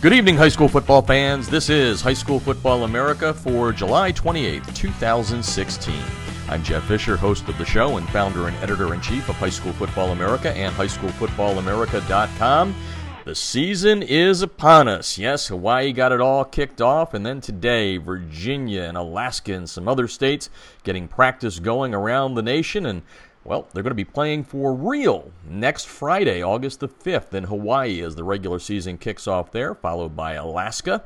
Good evening, high school football fans. This is High School Football America for July 28th, 2016. I'm Jeff Fisher, host of the show and founder and editor in chief of High School Football America and highschoolfootballamerica.com. The season is upon us. Yes, Hawaii got it all kicked off, and then today, Virginia and Alaska and some other states getting practice going around the nation. And well, they're going to be playing for real next Friday, August the 5th, in Hawaii as the regular season kicks off there, followed by Alaska.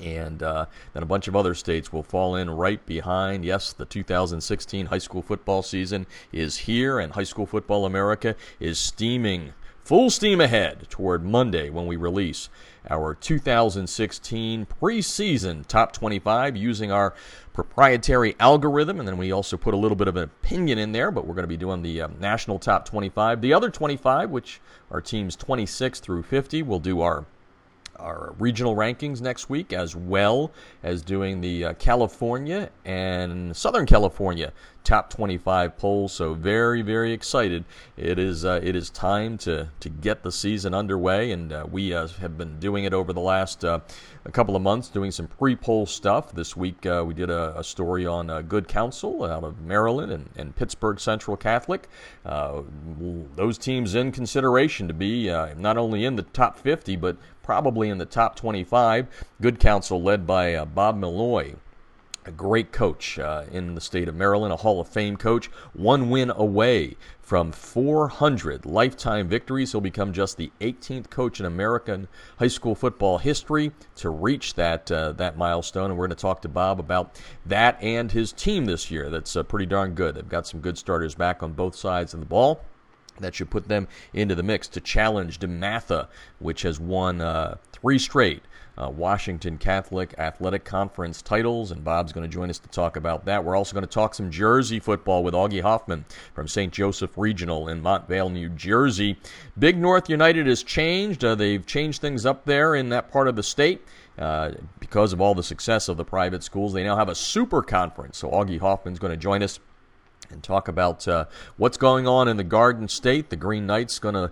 And uh, then a bunch of other states will fall in right behind. Yes, the 2016 high school football season is here, and High School Football America is steaming full steam ahead toward Monday when we release our 2016 preseason top 25 using our proprietary algorithm. And then we also put a little bit of an opinion in there, but we're going to be doing the uh, national top 25. The other 25, which are teams 26 through 50, we'll do our our regional rankings next week, as well as doing the uh, California and Southern California top 25 polls. So very, very excited. It is uh, it is time to to get the season underway, and uh, we uh, have been doing it over the last uh, a couple of months, doing some pre-poll stuff. This week uh, we did a, a story on Good Counsel out of Maryland and, and Pittsburgh Central Catholic. those teams in consideration to be not only in the top 50, but probably in the top 25. Good Counsel led by uh, Bob Milloy, a great coach uh, in the state of Maryland, a Hall of Fame coach, one win away from 400 lifetime victories. He'll become just the 18th coach in American high school football history to reach that uh, that milestone. And we're going to talk to Bob about that and his team this year. That's uh, pretty darn good. They've got some good starters back on both sides of the ball that should put them into the mix to challenge DeMatha, which has won uh, three straight uh, Washington Catholic Athletic Conference titles, and Bob's going to join us to talk about that. We're also going to talk some Jersey football with Augie Hoffman from St. Joseph Regional in Montvale, New Jersey. Big North United has changed. Uh, they've changed things up there in that part of the state. Uh, because of all the success of the private schools, they now have a super conference. So Augie Hoffman's going to join us and talk about uh, what's going on in the Garden State. The Green Knights going to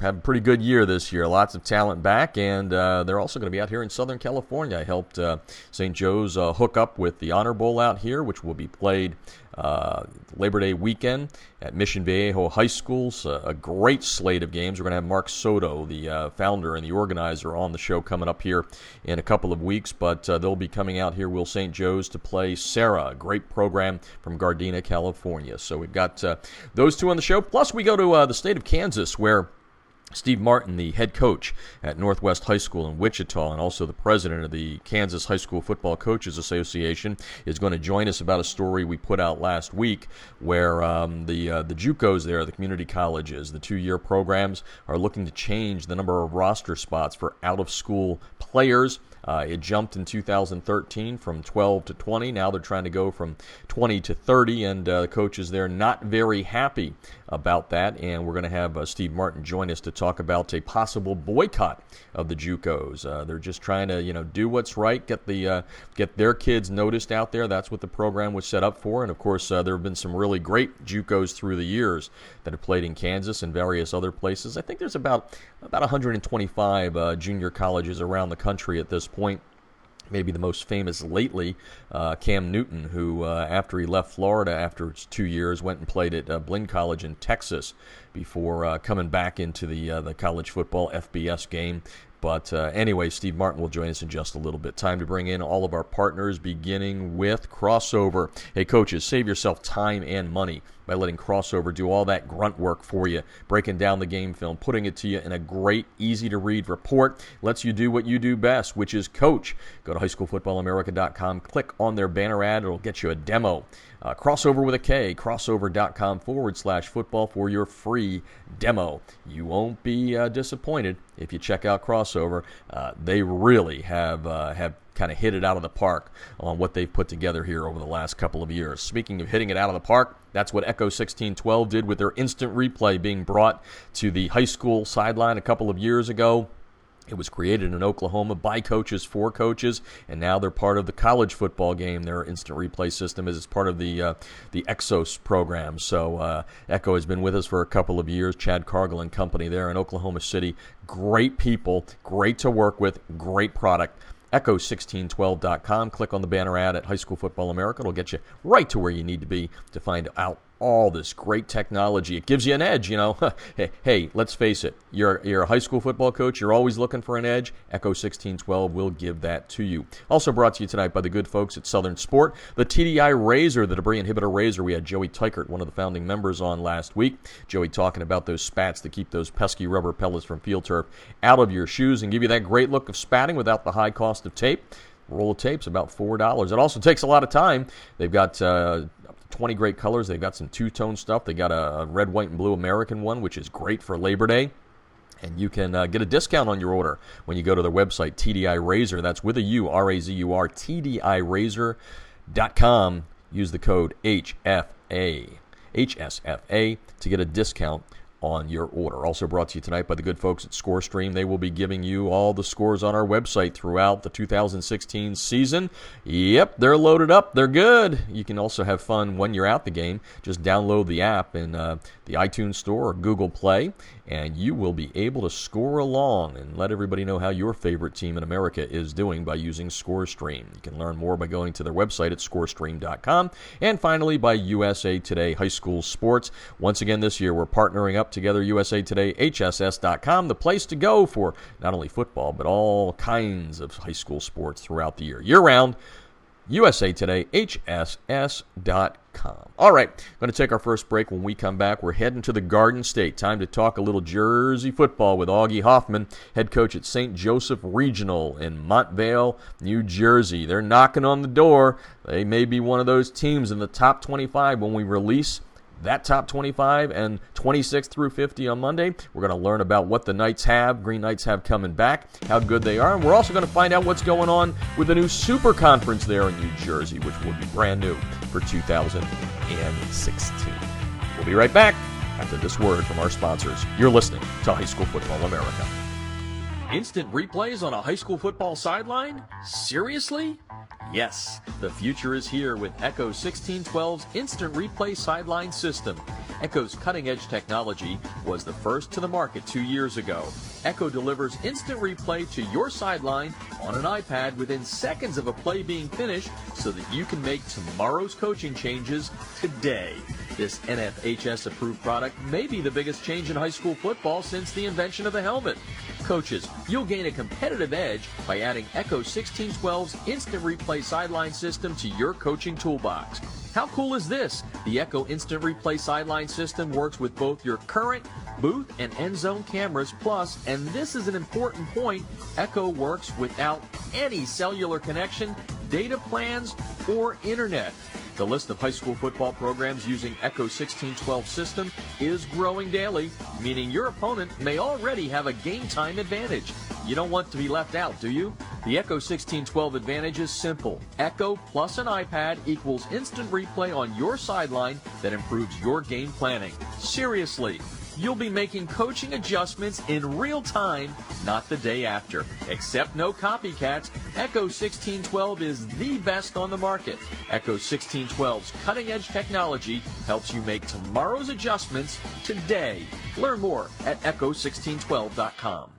have a pretty good year this year. Lots of talent back, and uh, they're also going to be out here in Southern California. I helped uh, St. Joe's uh, hook up with the Honor Bowl out here, which will be played uh, Labor Day weekend at Mission Viejo High School. So a great slate of games. We're going to have Mark Soto, the uh, founder and the organizer, on the show coming up here in a couple of weeks. But uh, they'll be coming out here, Will St. Joe's, to play Serra, a great program from Gardena, California. So we've got those two on the show. Plus, we go to the state of Kansas, where Steve Martin, the head coach at Northwest High School in Wichita and also the president of the Kansas High School Football Coaches Association, is going to join us about a story we put out last week where um, the uh, the JUCOs there, the community colleges, the two-year programs are looking to change the number of roster spots for out-of-school players. Uh, it jumped in 2013 from 12 to 20. Now they're trying to go from 20 to 30, and uh, the coaches there not very happy about that. And we're going to have uh, Steve Martin join us to talk about a possible boycott of the JUCOs. Uh, they're just trying to, you know, do what's right, get the uh, get their kids noticed out there. That's what the program was set up for. And of course, uh, there have been some really great JUCOs through the years that have played in Kansas and various other places. I think there's about about 125 junior colleges around the country at this maybe the most famous lately, uh, Cam Newton, who uh, after he left Florida after two years went and played at uh, Blinn College in Texas before uh, coming back into the uh, the college football FBS game. But uh, anyway, Steve Martin will join us in just a little bit. Time to bring in all of our partners, beginning with Krossover. Hey, coaches, save yourself time and money by letting Krossover do all that grunt work for you, breaking down the game film, putting it to you in a great, easy to read report. Lets you do what you do best, which is coach. Go to highschoolfootballamerica.com, click on their banner ad, it'll get you a demo. Uh, krossover with a K, krossover.com forward slash football for your free demo. You won't be uh, disappointed if you check out Krossover. Uh, they really have uh, have kind of hit it out of the park on what they've put together here over the last couple of years. Speaking of hitting it out of the park, that's what Echo 1612 did with their instant replay being brought to the high school sideline a couple of years ago. It was created in Oklahoma by coaches for coaches, and now they're part of the college football game. Their instant replay system is part of the uh, the Exos program. So uh, Echo has been with us for a couple of years. Chad Cargill and company there in Oklahoma City. Great people, great to work with, great product echo1612.com. Click on the banner ad at High School Football America. It'll get you right to where you need to be to find out all this great technology. It gives you an edge, you know. hey, hey, let's face it. You're you're a high school football coach. You're always looking for an edge. Echo 1612 will give that to you. Also brought to you tonight by the good folks at Southern Sport. The TDI Razur, the debris inhibitor razor. We had Joey Tykert, one of the founding members, on last week. Joey talking about those spats to keep those pesky rubber pellets from field turf out of your shoes and give you that great look of spatting without the high cost of tape roll of tape's about four dollars. It also takes a lot of time. They've got uh, 20 great colors. They've got some two tone stuff. They got a red, white, and blue American one, which is great for Labor Day. And you can uh, get a discount on your order when you go to their website, TDI Razur. That's with a U, R A Z U R, TDIRazur.com. Use the code HFA, HSFA, to get a discount on your order. Also brought to you tonight by the good folks at ScoreStream. They will be giving you all the scores on our website throughout the 2016 season. Yep, they're loaded up. They're good. You can also have fun when you're at the game. Just download the app and uh, the iTunes Store or Google Play, and you will be able to score along and let everybody know how your favorite team in America is doing by using ScoreStream. You can learn more by going to their website at scorestream.com. And finally, by USA Today High School Sports. Once again, this year we're partnering up together USA Today HSS.com, the place to go for not only football, but all kinds of high school sports throughout the year. Year round. USA Today, HSS.com. All right, going to take our first break. When we come back, we're heading to the Garden State. Time to talk a little Jersey football with Augie Hoffman, head coach at St. Joseph Regional in Montvale, New Jersey. They're knocking on the door. They may be one of those teams in the top 25 when we release that top 25 and 26 through 50 on Monday. We're going to learn about what the Knights have, Green Knights have coming back, how good they are, and we're also going to find out what's going on with the new Super Conference there in New Jersey, which will be brand new for 2016. We'll be right back after this word from our sponsors. You're listening to High School Football America. Instant replays on a high school football sideline? Seriously? Yes, the future is here with Echo 1612's Instant Replay Sideline System. Echo's cutting edge technology was the first to the market two years ago. Echo delivers instant replay to your sideline on an iPad within seconds of a play being finished so that you can make tomorrow's coaching changes today. This NFHS approved product may be the biggest change in high school football since the invention of the helmet. Coaches, you'll gain a competitive edge by adding Echo 1612's instant replay sideline system to your coaching toolbox. How cool is this? The Echo Instant Replay Sideline System works with both your current booth and end zone cameras, plus, and this is an important point, Echo works without any cellular connection, data plans, or internet. The list of high school football programs using Echo 1612 system is growing daily, meaning your opponent may already have a game time advantage. You don't want to be left out, do you? The Echo 1612 advantage is simple. Echo plus an iPad equals instant replay on your sideline that improves your game planning. Seriously, you'll be making coaching adjustments in real time, not the day after. Except no copycats, Echo 1612 is the best on the market. Echo 1612's cutting edge technology helps you make tomorrow's adjustments today. Learn more at echo1612.com.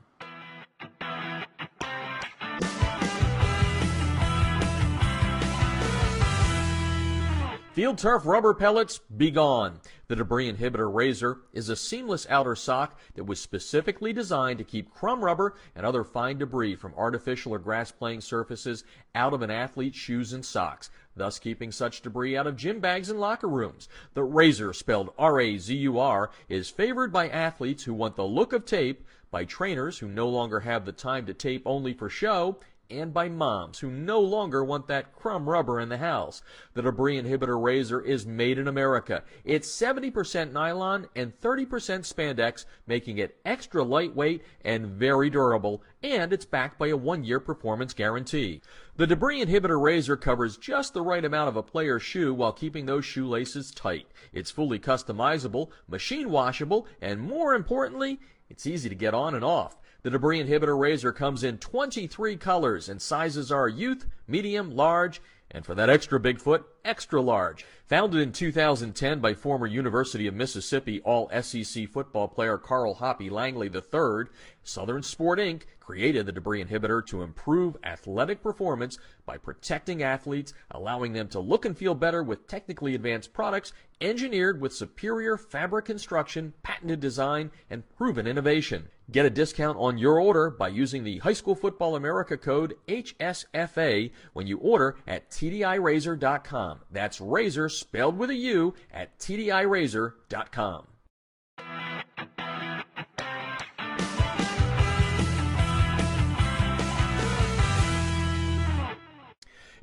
Field turf rubber pellets, be gone. The debris inhibitor razor is a seamless outer sock that was specifically designed to keep crumb rubber and other fine debris from artificial or grass playing surfaces out of an athlete's shoes and socks, thus keeping such debris out of gym bags and locker rooms. The razor, spelled R-A-Z-U-R, is favored by athletes who want the look of tape, by trainers who no longer have the time to tape only for show, and by moms who no longer want that crumb rubber in the house. The debris inhibitor razor is made in America. It's 70% nylon and 30% spandex, making it extra lightweight and very durable, and it's backed by a one-year performance guarantee. The debris inhibitor razor covers just the right amount of a player's shoe while keeping those shoelaces tight. It's fully customizable, machine washable, and more importantly, it's easy to get on and off. The debris inhibitor razor comes in 23 colors and sizes are youth, medium, large, and for that extra Bigfoot, extra large. Founded in 2010 by former University of Mississippi All SEC football player Carl Hoppy Langley III, Southern Sport Inc. created the debris inhibitor to improve athletic performance by protecting athletes, allowing them to look and feel better with technically advanced products engineered with superior fabric construction, patented design, and proven innovation. Get a discount on your order by using the High School Football America code HSFA when you order at TDIRazur.com. That's razor spelled with a U at TDIRazur.com.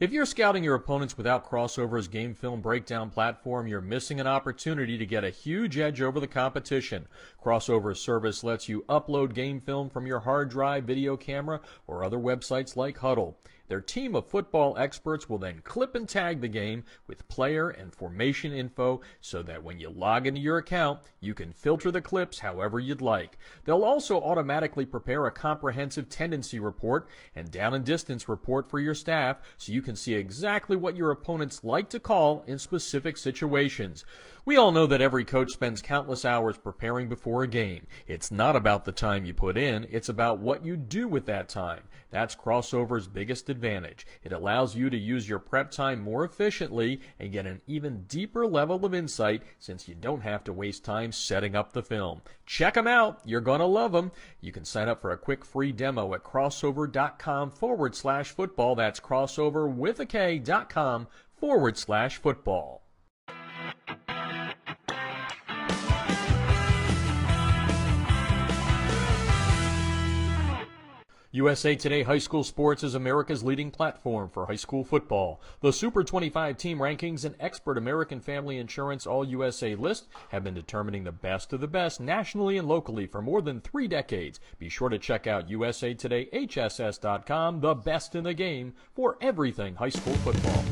If you're scouting your opponents without Krossover's game film breakdown platform, you're missing an opportunity to get a huge edge over the competition. Krossover's service lets you upload game film from your hard drive, video camera, or other websites like Hudl. Their team of football experts will then clip and tag the game with player and formation info so that when you log into your account, you can filter the clips however you'd like. They'll also automatically prepare a comprehensive tendency report and down and distance report for your staff so you can see exactly what your opponents like to call in specific situations. We all know that every coach spends countless hours preparing before a game. It's not about the time you put in, it's about what you do with that time. That's Krossover's biggest advantage. It allows you to use your prep time more efficiently and get an even deeper level of insight since you don't have to waste time setting up the film. Check them out. You're going to love them. You can sign up for a quick free demo at krossover.com forward slash football. That's krossover with a K dot com forward slash football. USA Today High School Sports is America's leading platform for high school football. The Super 25 team rankings and expert American Family Insurance All USA list have been determining the best of the best nationally and locally for more than three decades. Be sure to check out usatodayhss.com, the best in the game for everything high school football.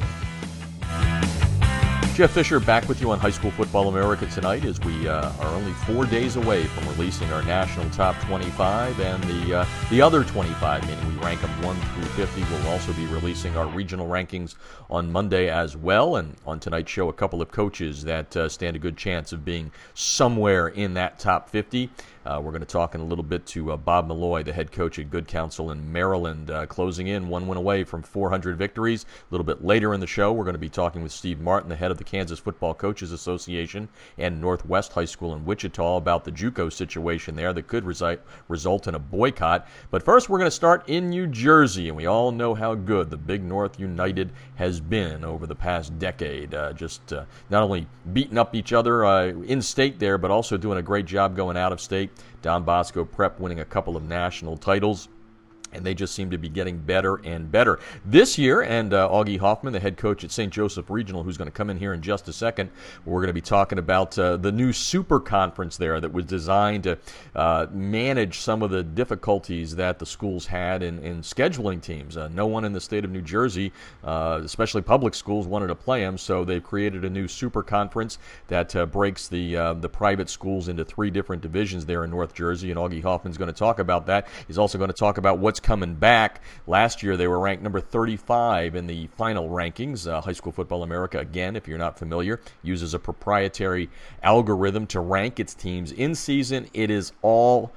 Jeff Fisher back with you on High School Football America tonight as we uh, are only four days away from releasing our national top 25 and the uh, the other 25, meaning we rank them 1 through 50. We'll also be releasing our regional rankings on Monday as well. And on tonight's show, a couple of coaches that uh, stand a good chance of being somewhere in that top 50. Uh, we're going to talk in a little bit to uh, Bob Milloy, the head coach at Good Counsel in Maryland, uh, closing in one win away from 400 victories. A little bit later in the show, we're going to be talking with Steve Martin, the head of the Kansas Football Coaches Association and Northwest High School in Wichita, about the JUCO situation there that could resi- result in a boycott. But first, we're going to start in New Jersey, and we all know how good the Big North United has been over the past decade. Uh, just uh, not only beating up each other uh, in state there, but also doing a great job going out of state. Don Bosco Prep winning a couple of national titles and they just seem to be getting better and better. This year, and uh, Augie Hoffman, the head coach at St. Joseph Regional, who's going to come in here in just a second, we're going to be talking about uh, the new super conference there that was designed to uh, manage some of the difficulties that the schools had in, in scheduling teams. Uh, no one in the state of New Jersey, uh, especially public schools, wanted to play them, so they've created a new super conference that uh, breaks the the private schools into three different divisions there in North Jersey, and Augie Hoffman's going to talk about that. He's also going to talk about what's coming back. Last year, they were ranked number 35 in the final rankings. Uh, High School Football America, again, if you're not familiar, uses a proprietary algorithm to rank its teams in season. It is all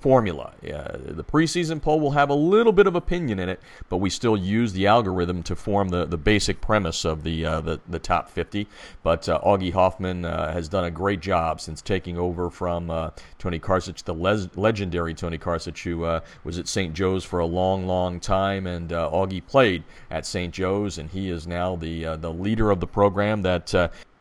formula. Uh, the preseason poll will have a little bit of opinion in it, but we still use the algorithm to form the, the basic premise of the, uh, the, the top 50. But uh, Augie Hoffman uh, has done a great job since taking over from uh, Tony Karcich, the legendary Tony Karcich, who uh, was at St. Joe's for a long, long time, and Augie played at St. Joe's, and he is now the the leader of the program that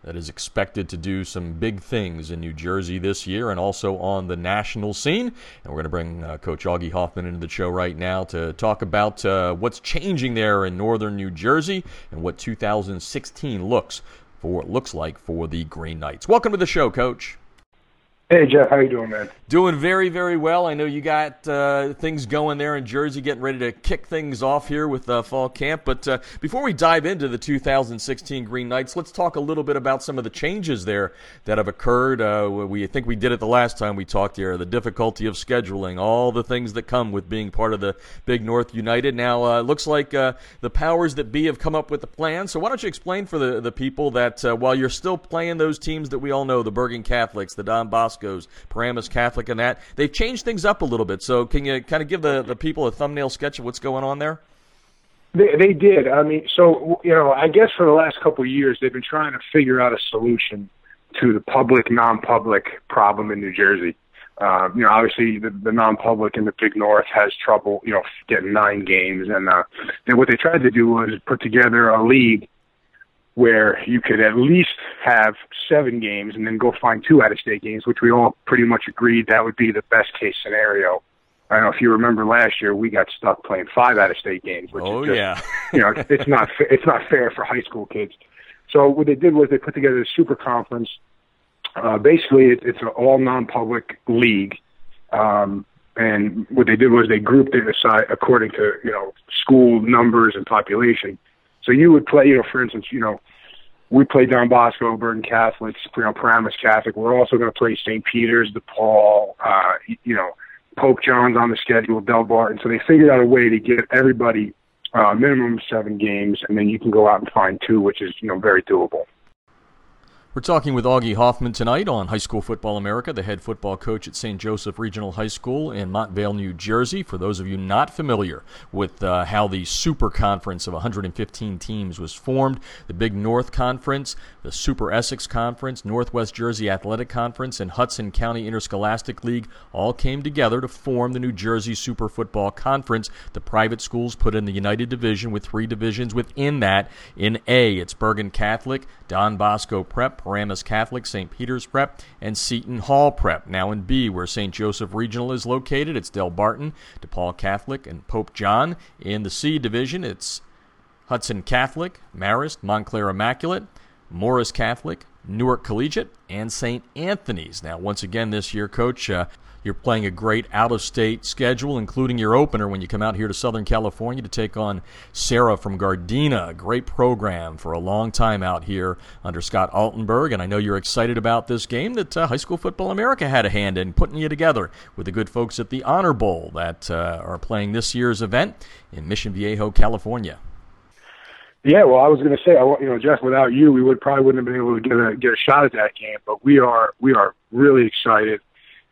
that is expected to do some big things in New Jersey this year and also on the national scene. And we're going to bring uh, Coach Augie Hoffman into the show right now to talk about uh, what's changing there in northern New Jersey and what 2016 looks for looks like for the Green Knights. Welcome to the show, Coach. Hey Jeff, how you doing, man? Doing very, very well. I know you got uh, things going there in Jersey, getting ready to kick things off here with uh, fall camp. But uh, before we dive into the 2016 Green Knights, let's talk a little bit about some of the changes there that have occurred. Uh, we think we did it the last time we talked here. The difficulty of scheduling, all the things that come with being part of the Big North United. Now, uh, it looks like uh, the powers that be have come up with a plan. So why don't you explain for the the people that while you're still playing those teams that we all know, the Bergen Catholics, the Don Bosco Bosco's, Paramus Catholic, and that. They've changed things up a little bit. So can you kind of give the, the people a thumbnail sketch of what's going on there? They, they did. I mean, so you know, I guess for the last couple of years, they've been trying to figure out a solution to the public non-public problem in New Jersey. Uh, you know, obviously the, the non-public in the Big North has trouble, you know, getting nine games, and uh, and what they tried to do was put together a league where you could at least have seven games and then go find two out of state games, which we all pretty much agreed that would be the best case scenario. I don't know if you remember last year we got stuck playing five out of state games, which oh, is just, yeah. you know, it's not it's not fair for high school kids. So what they did was they put together a super conference. Uh, basically, it, it's an all non-public league, um, and what they did was they grouped it aside according to you know school numbers and population. So you would play, you know, for instance, you know, we play Don Bosco, Bergen Catholics, you know, Paramus Catholic. We're also going to play St. Peter's, DePaul, uh, you know, Pope John's on the schedule, Delbarton. So they figured out a way to get everybody uh, minimum seven games, and then you can go out and find two, which is, you know, very doable. We're talking with Augie Hoffman tonight on High School Football America, the head football coach at St. Joseph Regional High School in Montvale, New Jersey. For those of you not familiar with uh, how the Super Conference of 115 teams was formed, the Big North Conference, the Super Essex Conference, Northwest Jersey Athletic Conference, and Hudson County Interscholastic League all came together to form the New Jersey Super Football Conference. The private schools put in the United Division with three divisions within that. In A, it's Bergen Catholic, Don Bosco Prep, Paramus Catholic, St. Peter's Prep, and Seton Hall Prep. Now in B, where St. Joseph Regional is located, it's Delbarton, DePaul Catholic, and Pope John. In the C division, it's Hudson Catholic, Marist, Montclair Immaculate, Morris Catholic, Newark Collegiate, and St. Anthony's. Now, once again, this year, Coach, uh, you're playing a great out of state schedule, including your opener when you come out here to Southern California to take on Serra from Gardena. Great program for a long time out here under Scott Altenberg. And I know you're excited about this game that uh, High School Football America had a hand in putting you together with the good folks at the Honor Bowl that uh, are playing this year's event in Mission Viejo, California. Yeah, well, I was going to say, you know, Jeff, without you, we would probably wouldn't have been able to get a get a shot at that game. But we are we are really excited.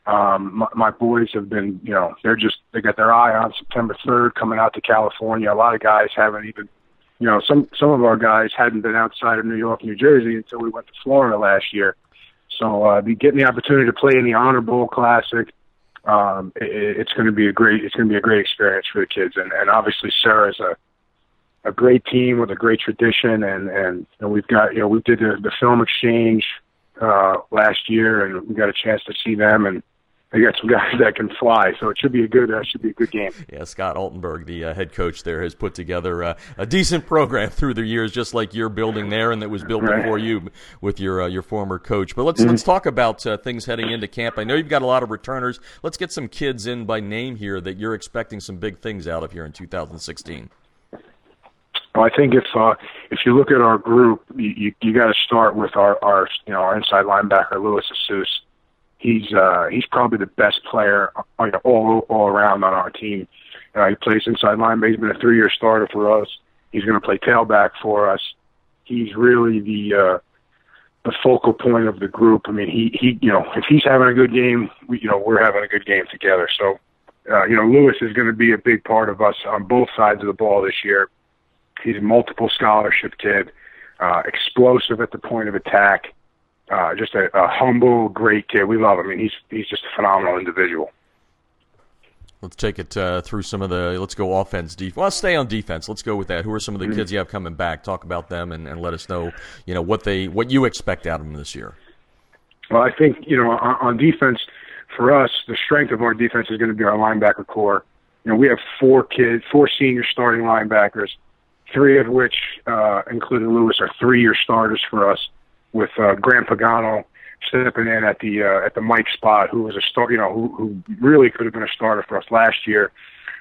Um, my, my boys have been, you know, they're just they got their eye on September 3rd coming out to California. A lot of guys haven't even, you know, some some of our guys hadn't been outside of New York, New Jersey until we went to Florida last year. So uh, be getting the opportunity to play in the Honor Bowl Classic, um, it, it's going to be a great it's going to be a great experience for the kids, and and obviously Serra's a a great team with a great tradition, and and and we've got you know we did the, the film exchange uh, last year, and we got a chance to see them and they got some guys that can fly, so it should be a good uh, should be a good game. Yeah, Scott Altenberg, the uh, head coach there, has put together uh, a decent program through the years, just like you're building there, and that was built right. before you with your uh, your former coach. But let's mm-hmm. let's talk about uh, things heading into camp. I know you've got a lot of returners. Let's get some kids in by name here that you're expecting some big things out of here in 2016. Well, I think if uh, if you look at our group, you you, you got to start with our our you know our inside linebacker Lewis Asus he's uh, he's probably the best player uh, all all around on our team. Uh, he plays inside linebacker. He's been a three-year starter for us. He's going to play tailback for us. He's really the uh, the focal point of the group. I mean, he he you know if he's having a good game, we you know we're having a good game together. So, uh, you know, Lewis is going to be a big part of us on both sides of the ball this year. He's a multiple scholarship kid, uh, explosive at the point of attack uh, just a, a humble, great kid. We love him. I mean, he's he's just a phenomenal individual. Let's take it uh, through some of the. Let's go offense, defense. Well, stay on defense. Let's go with that. Who are some of the mm-hmm. kids you have coming back? Talk about them and, and let us know, you know, what they what you expect out of them this year. Well, I think you know on, on defense, for us, the strength of our defense is going to be our linebacker corps. You know, we have four kids, four senior starting linebackers, three of which, uh, including Lewis, are three-year starters for us with uh, Grant Pagano stepping in at the uh, at the Mike spot, who was a star, you know, who, who really could have been a starter for us last year.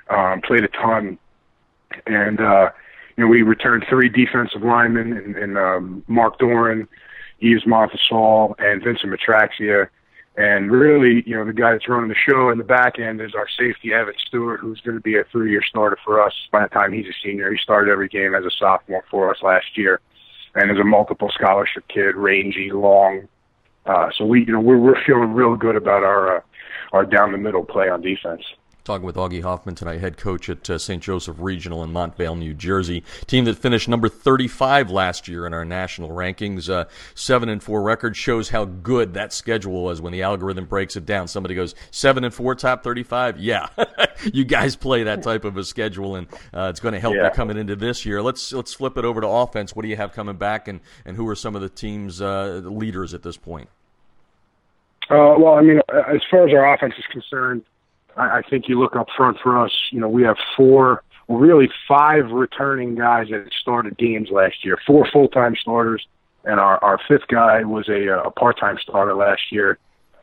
Um, played a ton, and uh, you know we returned three defensive linemen and, and um, Mark Doran, Yves Montesol, and Vincent Matraxia. And really, you know, the guy that's running the show in the back end is our safety, Evan Stewart, who's going to be a three-year starter for us by the time he's a senior. He started every game as a sophomore for us last year, and is a multiple scholarship kid, rangy, long. Uh, so we, you know, we're we're feeling real good about our uh, our down the middle play on defense. Talking with Augie Hoffman tonight, head coach at uh, St. Joseph Regional in Montvale, New Jersey. Team that finished number 35 last year in our national rankings. Uh, seven and four record shows how good that schedule was when the algorithm breaks it down. Somebody goes seven and four, top 35. Yeah, you guys play that type of a schedule, and uh, it's going to help yeah. you coming into this year. Let's let's flip it over to offense. What do you have coming back, and and who are some of the team's uh, leaders at this point? Uh, well, I mean, as far as our offense is concerned I, I think you look up front for us. You know, we have four, really five returning guys that started games last year. Four full time starters, and our our fifth guy was a, a part time starter last year.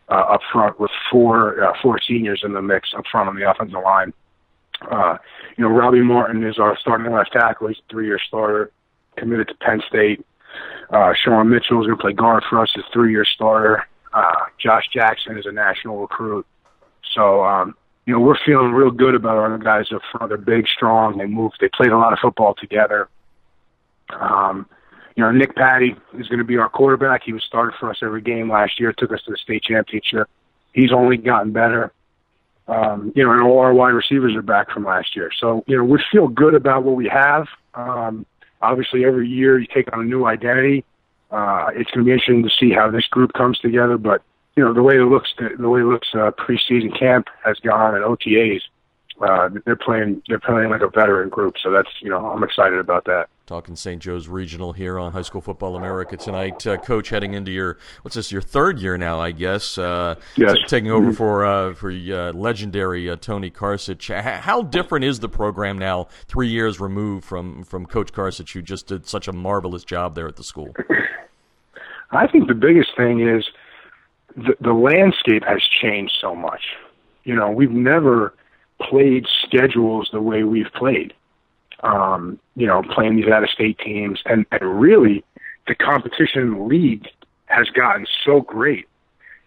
Uh, up front with four uh, four seniors in the mix up front on the offensive line. Uh, you know, Robbie Martin is our starting left tackle. He's a three-year starter, committed to Penn State. Uh, Sean Mitchell is going to play guard for us, a three-year starter. Uh, Josh Jackson is a national recruit. So, um, you know, we're feeling real good about our guys up front. They're big, strong. They move. They played a lot of football together. Um, you know, Nick Patti is going to be our quarterback. He was started for us every game last year. Took us to the state championship. He's only gotten better. Um, you know, and all our wide receivers are back from last year. So, you know, we feel good about what we have. Um, obviously, every year you take on a new identity. Uh, it's going to be interesting to see how this group comes together, but you know the way it looks the way it looks uh, preseason camp has gone and OTAs uh, they're playing they're playing like a veteran group so that's you know I'm excited about that. Talking St. Joe's Regional here on High School Football America tonight, uh, Coach. Heading into your what's this? Your third year now, I guess. Uh, yes. T- taking over mm-hmm. for uh, for uh, legendary uh, Tony Karcich. How different is the program now? Three years removed from from Coach Karcich, who just did such a marvelous job there at the school. I think the biggest thing is the, the landscape has changed so much. You know, we've never played schedules the way we've played. Um, you know, playing these out of state teams and, and really the competition in the league has gotten so great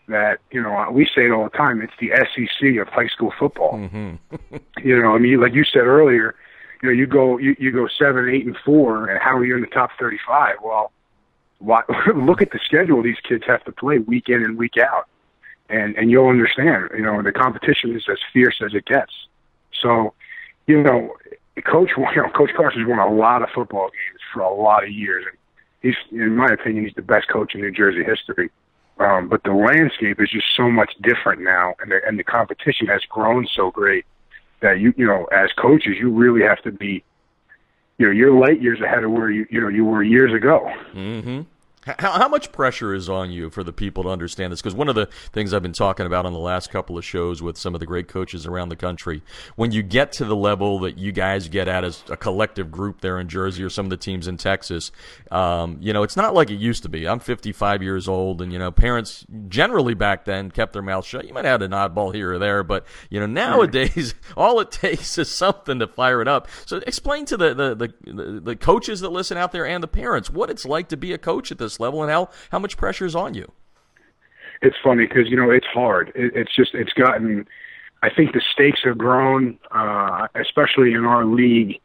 that, you know, we say it all the time, it's the SEC of high school football. Mm-hmm. you know, I mean, like you said earlier, you know, you go you, you go seven, eight and four and how are you in the top thirty five? Well, look at the schedule these kids have to play week in and week out, and and you'll understand. You know, the competition is as fierce as it gets. So, you know, coach, you know, Coach Carson's won a lot of football games for a lot of years, and he's, in my opinion, he's the best coach in New Jersey history. Um, but the landscape is just so much different now, and the, and the competition has grown so great that you, you know, as coaches, you really have to be you know you're light years ahead of where you you know you were years ago. Mm-hmm. How, how much pressure is on you for the people to understand this? Because one of the things I've been talking about on the last couple of shows with some of the great coaches around the country, when you get to the level that you guys get at as a collective group there in Jersey or some of the teams in Texas, um, you know, it's not like it used to be. I'm 55 years old, and you know, parents generally back then kept their mouths shut. You might have had an oddball here or there, but you know, nowadays all it takes is something to fire it up. So explain to the the the, the coaches that listen out there and the parents what it's like to be a coach at this level and how how much pressure is on you? It's funny because you know it's hard. It, it's just it's gotten. I think the stakes have grown, uh, especially in our league.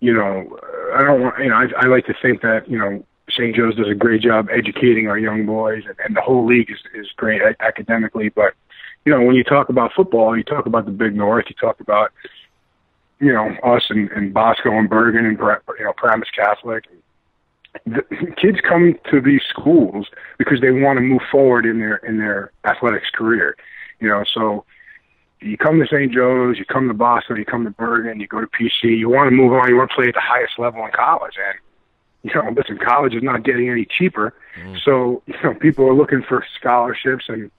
You know, I don't want. You know, I, I like to think that you know St. Joe's does a great job educating our young boys, and, and the whole league is is great academically. But you know, when you talk about football, you talk about the Big North, you talk about you know us and, and Bosco and Bergen and you know Paramus Catholic. And, the kids come to these schools because they want to move forward in their in their athletics career. You know, so you come to St. Joe's, you come to Bosco, you come to Bergen, you go to PC, you want to move on, you want to play at the highest level in college. And, you know, listen, college is not getting any cheaper. Mm. So, you know, people are looking for scholarships and,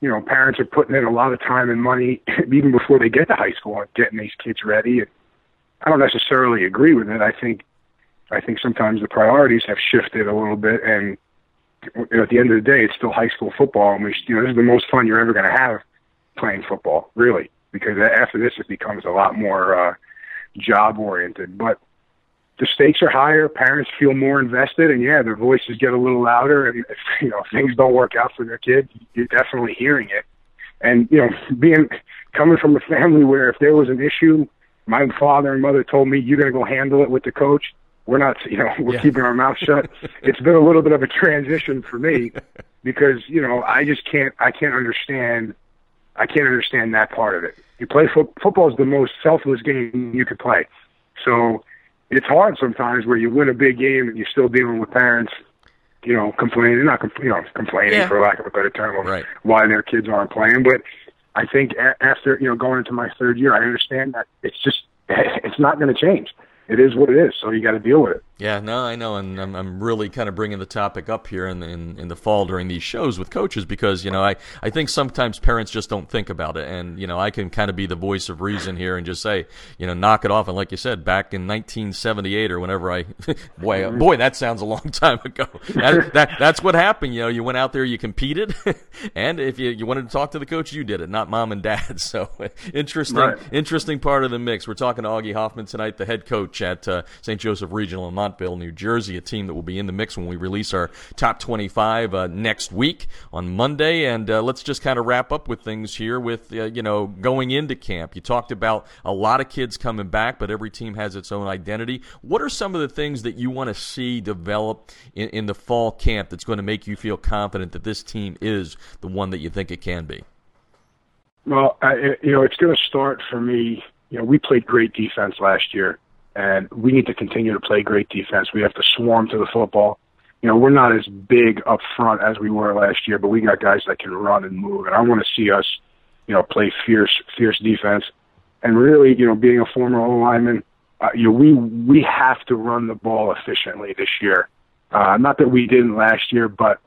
you know, parents are putting in a lot of time and money even before they get to high school and getting these kids ready. And I don't necessarily agree with it. I think I think sometimes the priorities have shifted a little bit, and you know, at the end of the day, it's still high school football, and we, you know, this is the most fun you're ever going to have playing football, really, because after this, it becomes a lot more uh, job oriented. But the stakes are higher, parents feel more invested, and yeah, their voices get a little louder. And if you know if things don't work out for their kid, you're definitely hearing it. And you know, being coming from a family where if there was an issue, my father and mother told me you're going to go handle it with the coach. We're not, you know, we're yeah. keeping our mouth shut. it's been a little bit of a transition for me because you know I just can't, I can't understand, I can't understand that part of it. You play fo- football is the most selfless game you could play, so it's hard sometimes where you win a big game and you're still dealing with parents, you know, complaining, not compl- you know, complaining yeah. for lack of a better term, right. why their kids aren't playing. But I think a- after you know going into my third year, I understand that it's just it's not going to change. It is what it is, so you got to deal with it. Yeah, no, I know, and I'm, I'm really kind of bringing the topic up here in, in in the fall during these shows with coaches because you know I I think sometimes parents just don't think about it, and you know I can kind of be the voice of reason here and just say you know knock it off, and like you said, back in 1978 or whenever I boy boy that sounds a long time ago. That, that that's what happened. You know, you went out there, you competed, and if you you wanted to talk to the coach, you did it, not mom and dad. So interesting right. interesting part of the mix. We're talking to Augie Hoffman tonight, the head coach at uh, St. Joseph Regional in Montvale, New Jersey, a team that will be in the mix when we release our top 25 uh, next week on Monday. And uh, let's just kind of wrap up with things here with, uh, you know, going into camp. You talked about a lot of kids coming back, but every team has its own identity. What are some of the things that you want to see develop in, in the fall camp that's going to make you feel confident that this team is the one that you think it can be? Well, I, you know, it's going to start for me. You know, we played great defense last year and we need to continue to play great defense. We have to swarm to the football. You know, we're not as big up front as we were last year, but we got guys that can run and move, and I want to see us, you know, play fierce, fierce defense. And really, you know, being a former O lineman, uh, you know, we we have to run the ball efficiently this year. Uh, not that we didn't last year, but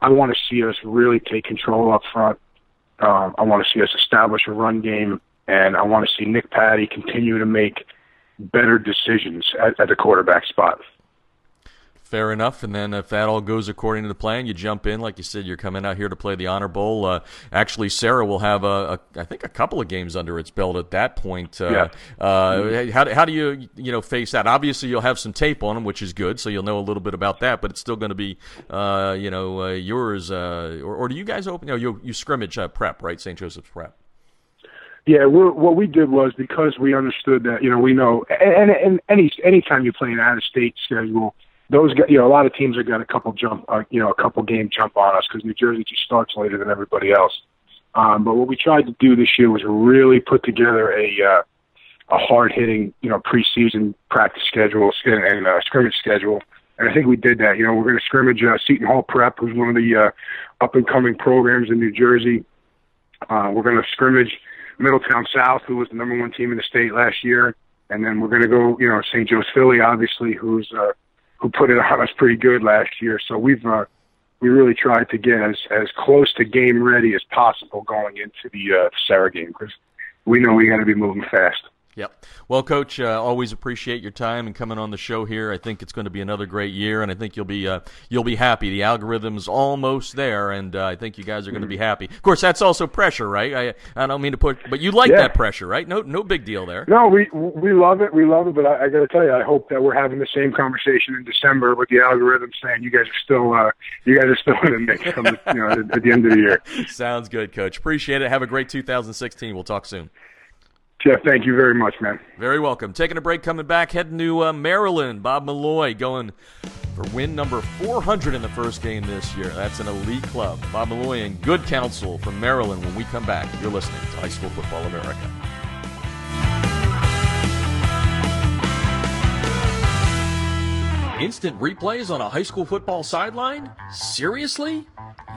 I, want to see us really take control up front. Um, I want to see us establish a run game, and I want to see Nick Patti continue to make better decisions at, at the quarterback spot. Fair enough. And then if that all goes according to the plan, you jump in. Like you said, you're coming out here to play the Honor Bowl. Uh, actually, Serra will have, a, a, I think, a couple of games under its belt at that point. Uh, yeah. Uh, how, how do you, you know, face that? Obviously, you'll have some tape on them, which is good, so you'll know a little bit about that. But it's still going to be, uh, you know, uh, yours. Uh, or, or do you guys open? You, know, you, you scrimmage prep, right? St. Joseph's prep. Yeah, what we did was because we understood that you know we know and and any anytime you play an out of state schedule, those you know a lot of teams are got a couple jump uh, you know a couple game jump on us because New Jersey just starts later than everybody else. Um, but what we tried to do this year was really put together a uh, a hard hitting you know preseason practice schedule and, and uh, scrimmage schedule. And I think we did that. You know, we're going to scrimmage uh, Seton Hall Prep, who's one of the uh, up and coming programs in New Jersey. Uh, we're going to scrimmage Middletown South, who was the number one team in the state last year, and then we're going to go, you know, St. Joe's Philly, obviously, who's uh, who put it on us pretty good last year. So we've uh, we really tried to get as as close to game ready as possible going into the uh, Serra game because we know we got to be moving fast. Yep. Well, Coach, uh, always appreciate your time and coming on the show here. I think it's going to be another great year, and I think you'll be uh, you'll be happy. The algorithm's almost there, and uh, I think you guys are going to be mm-hmm. happy. Of course, that's also pressure, right? I I don't mean to put, but you like yeah. that pressure, right? No no big deal there. No, we we love it. We love it, but I, I got to tell you, I hope that we're having the same conversation in December with the algorithm saying you guys are still uh, you guys are still in the mix the, you know at, at the end of the year. Sounds good, Coach. Appreciate it. Have a great 2016. We'll talk soon. Jeff, thank you very much, man. Very welcome. Taking a break, coming back, heading to uh, Maryland. Bob Milloy going for win number 400 in the first game this year. That's an elite club. Bob Milloy and good counsel from Maryland when we come back. You're listening to High School Football America. Instant replays on a high school football sideline? Seriously?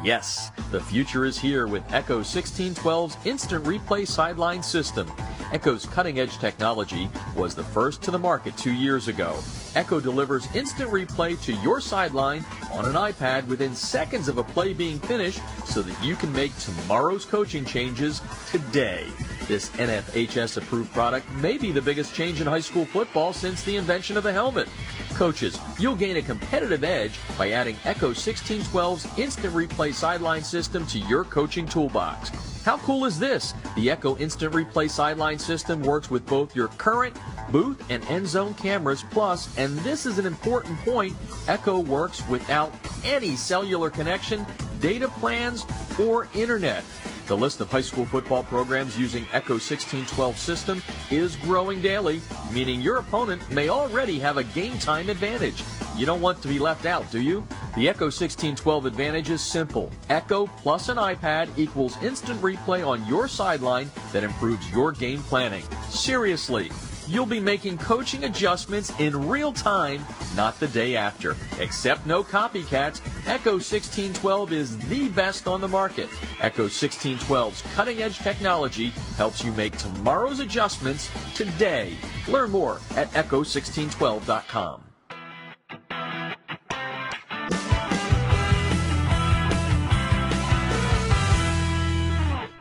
Yes, the future is here with Echo 1612's instant replay sideline system. Echo's cutting edge technology was the first to the market two years ago. Echo delivers instant replay to your sideline on an iPad within seconds of a play being finished so that you can make tomorrow's coaching changes today. This NFHS approved product may be the biggest change in high school football since the invention of the helmet. Coaches, you'll gain a competitive edge by adding Echo 1612's instant replay sideline system to your coaching toolbox. How cool is this? The Echo Instant Replay Sideline System works with both your current booth and end zone cameras, plus, and this is an important point, Echo works without any cellular connection, data plans, or internet. The list of high school football programs using Echo 1612 system is growing daily, meaning your opponent may already have a game time advantage. You don't want to be left out, do you? The Echo 1612 advantage is simple. Echo plus an iPad equals instant replay on your sideline that improves your game planning. Seriously, you'll be making coaching adjustments in real time, not the day after. Except no copycats, Echo 1612 is the best on the market. Echo 1612's cutting edge technology helps you make tomorrow's adjustments today. Learn more at echo1612.com.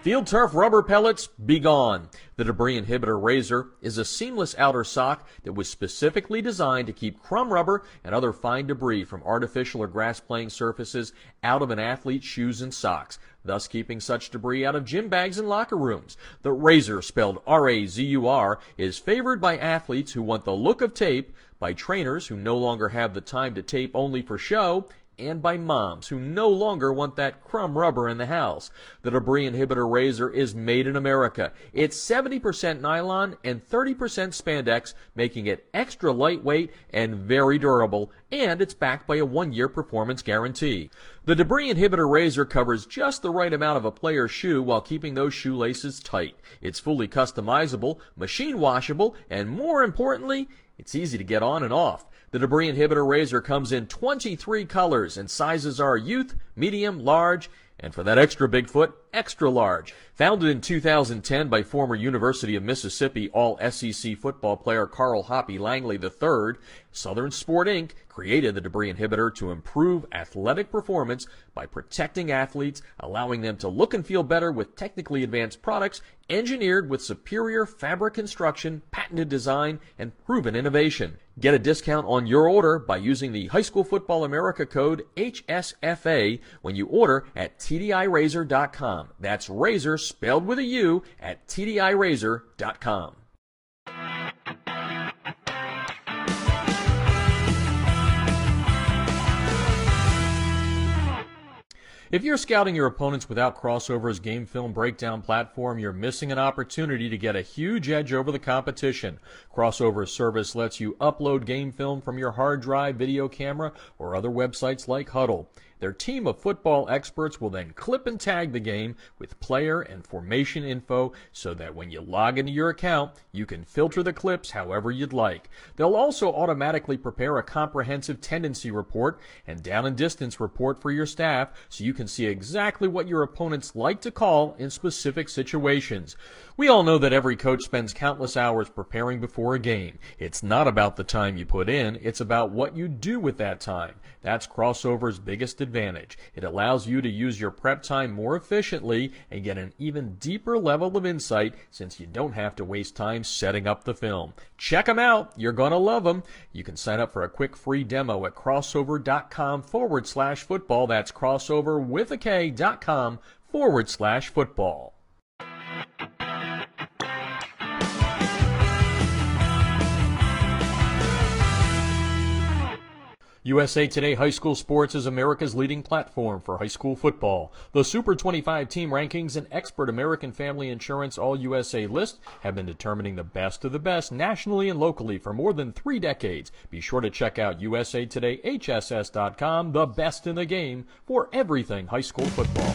Field turf rubber pellets, be gone. The debris inhibitor Razur is a seamless outer sock that was specifically designed to keep crumb rubber and other fine debris from artificial or grass playing surfaces out of an athlete's shoes and socks, thus keeping such debris out of gym bags and locker rooms. The Razur, spelled R-A-Z-U-R, is favored by athletes who want the look of tape, by trainers who no longer have the time to tape only for show, and by moms who no longer want that crumb rubber in the house. The debris inhibitor Razur is made in America. It's 70% nylon and 30% spandex, making it extra lightweight and very durable, and it's backed by a one-year performance guarantee. The debris inhibitor Razur covers just the right amount of a player's shoe while keeping those shoelaces tight. It's fully customizable, machine washable, and more importantly, it's easy to get on and off. The debris inhibitor Razur comes in 23 colors and sizes are youth, medium, large, and for that extra big foot, extra large. Founded in 2010 by former University of Mississippi All SEC football player Carl Hoppy Langley III, Southern Sport Inc. created the debris inhibitor to improve athletic performance by protecting athletes, allowing them to look and feel better with technically advanced products engineered with superior fabric construction, patented design, and proven innovation. Get a discount on your order by using the High School Football America code HSFA when you order at TDIRazur.com. That's razor spelled with a U at TDIRazur.com. If you're scouting your opponents without Krossover's game film breakdown platform, you're missing an opportunity to get a huge edge over the competition. Krossover's service lets you upload game film from your hard drive, video camera, or other websites like Hudl. Their team of football experts will then clip and tag the game with player and formation info so that when you log into your account, you can filter the clips however you'd like. They'll also automatically prepare a comprehensive tendency report and down and distance report for your staff so you can see exactly what your opponents like to call in specific situations. We all know that every coach spends countless hours preparing before a game. It's not about the time you put in, it's about what you do with that time. That's Krossover's biggest advantage. It allows you to use your prep time more efficiently and get an even deeper level of insight since you don't have to waste time setting up the film. Check them out. You're going to love them. You can sign up for a quick free demo at krossover.com forward slash football. That's crossover with a K dot com forward slash football. USA Today High School Sports is America's leading platform for high school football. The Super 25 team rankings and expert American Family Insurance All USA list have been determining the best of the best nationally and locally for more than three decades. Be sure to check out USA Today HSS.com, the best in the game for everything high school football.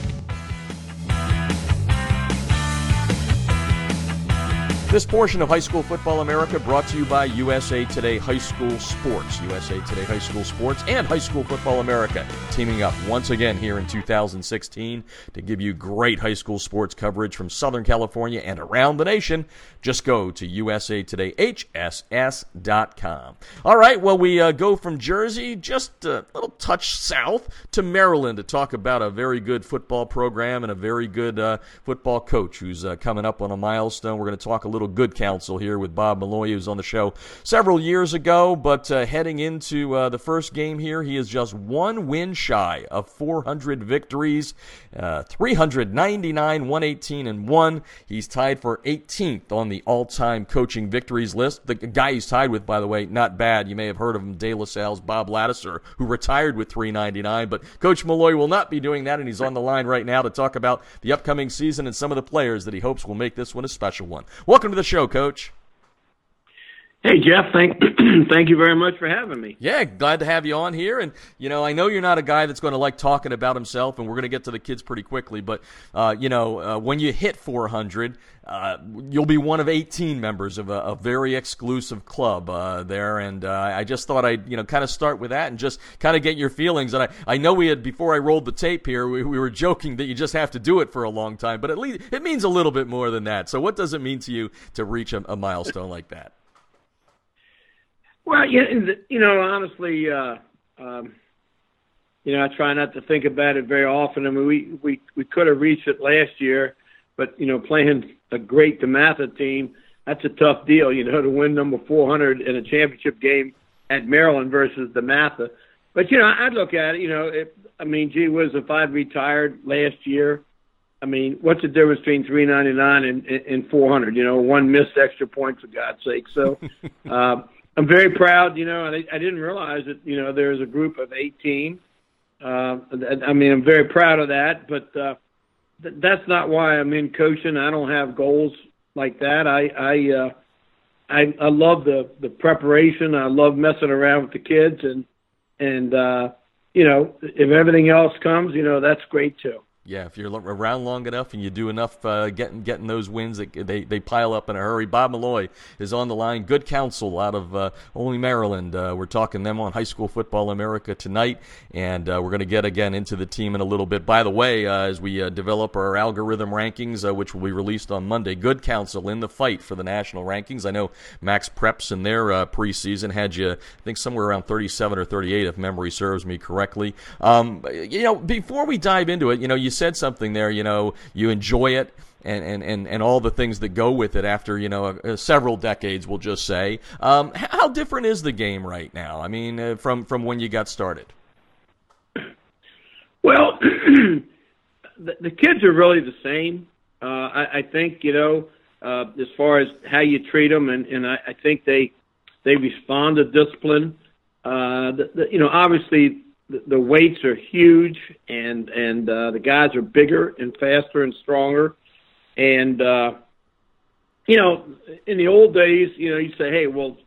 This portion of High School Football America brought to you by USA Today High School Sports. USA Today High School Sports and High School Football America teaming up once again here in 2016 to give you great high school sports coverage from Southern California and around the nation. Just go to USA Today, usatoday.hss.com. All right, well, we uh, go from Jersey just a little touch south to Maryland to talk about a very good football program and a very good uh, football coach who's uh, coming up on a milestone. We're going to talk a little little good counsel here with Bob Milloy, who's on the show several years ago. But uh, heading into uh, the first game here, he is just one win shy of 400 victories, uh, 399, 118, and 1. He's tied for 18th on the all time coaching victories list. The guy he's tied with, by the way, not bad. You may have heard of him, De La Salle's Bob Ladouceur, who retired with 399. But Coach Milloy will not be doing that, and he's on the line right now to talk about the upcoming season and some of the players that he hopes will make this one a special one. Welcome to the show, Coach. Hey Jeff, thank thank you very much for having me. Yeah, glad to have you on here. And you know, I know you're not a guy that's going to like talking about himself, and we're going to get to the kids pretty quickly. But uh, you know, uh, when you hit 400, uh, you'll be one of 18 members of a, a very exclusive club uh, there. And uh, I just thought I'd you know kind of start with that and just kind of get your feelings. And I, I know we had before I rolled the tape here, we, we were joking that you just have to do it for a long time, but at least it means a little bit more than that. So what does it mean to you to reach a, a milestone like that? Well, yeah, you know, honestly, uh, um, you know, I try not to think about it very often. I mean, we we we could have reached it last year, but you know, playing a great DeMatha team, that's a tough deal. You know, to win number 400 in a championship game at Maryland versus DeMatha. But you know, I'd look at it. You know, if, I mean, gee whiz, if I'd retired last year, I mean, what's the difference between 399 and and 400? You know, one missed extra point for God's sake. So. uh, I'm very proud. You know, I, I didn't realize that you know there's a group of 18. Uh, I mean, I'm very proud of that, but uh, th- that's not why I'm in coaching. I don't have goals like that. I I uh, I, I love the the preparation. I love messing around with the kids, and and uh, you know, if everything else comes, you know, that's great too. Yeah, if you're around long enough and you do enough uh, getting getting those wins, they they pile up in a hurry. Bob Milloy is on the line. Good counsel out of uh, Olney, Maryland. Uh, we're talking them on High School Football America tonight, and uh, we're going to get again into the team in a little bit. By the way, uh, as we uh, develop our algorithm rankings, which will be released on Monday, good counsel in the fight for the national rankings. I know MaxPreps in their preseason had you, I think, somewhere around 37 or 38, if memory serves me correctly. Um, you know, before we dive into it, you know, you said something there. You know, you enjoy it. And, and, and, and all the things that go with it after you know several decades, we'll just say. Um, how different is the game right now? I mean, uh, from from when you got started. Well, the, the kids are really the same. Uh, I, I think you know uh, as far as how you treat them, and, and I, I think they they respond to discipline. Uh, the, the, you know, obviously the, the weights are huge, and and uh, the guys are bigger and faster and stronger. And uh, you know, in the old days, you know, you say, "Hey, well,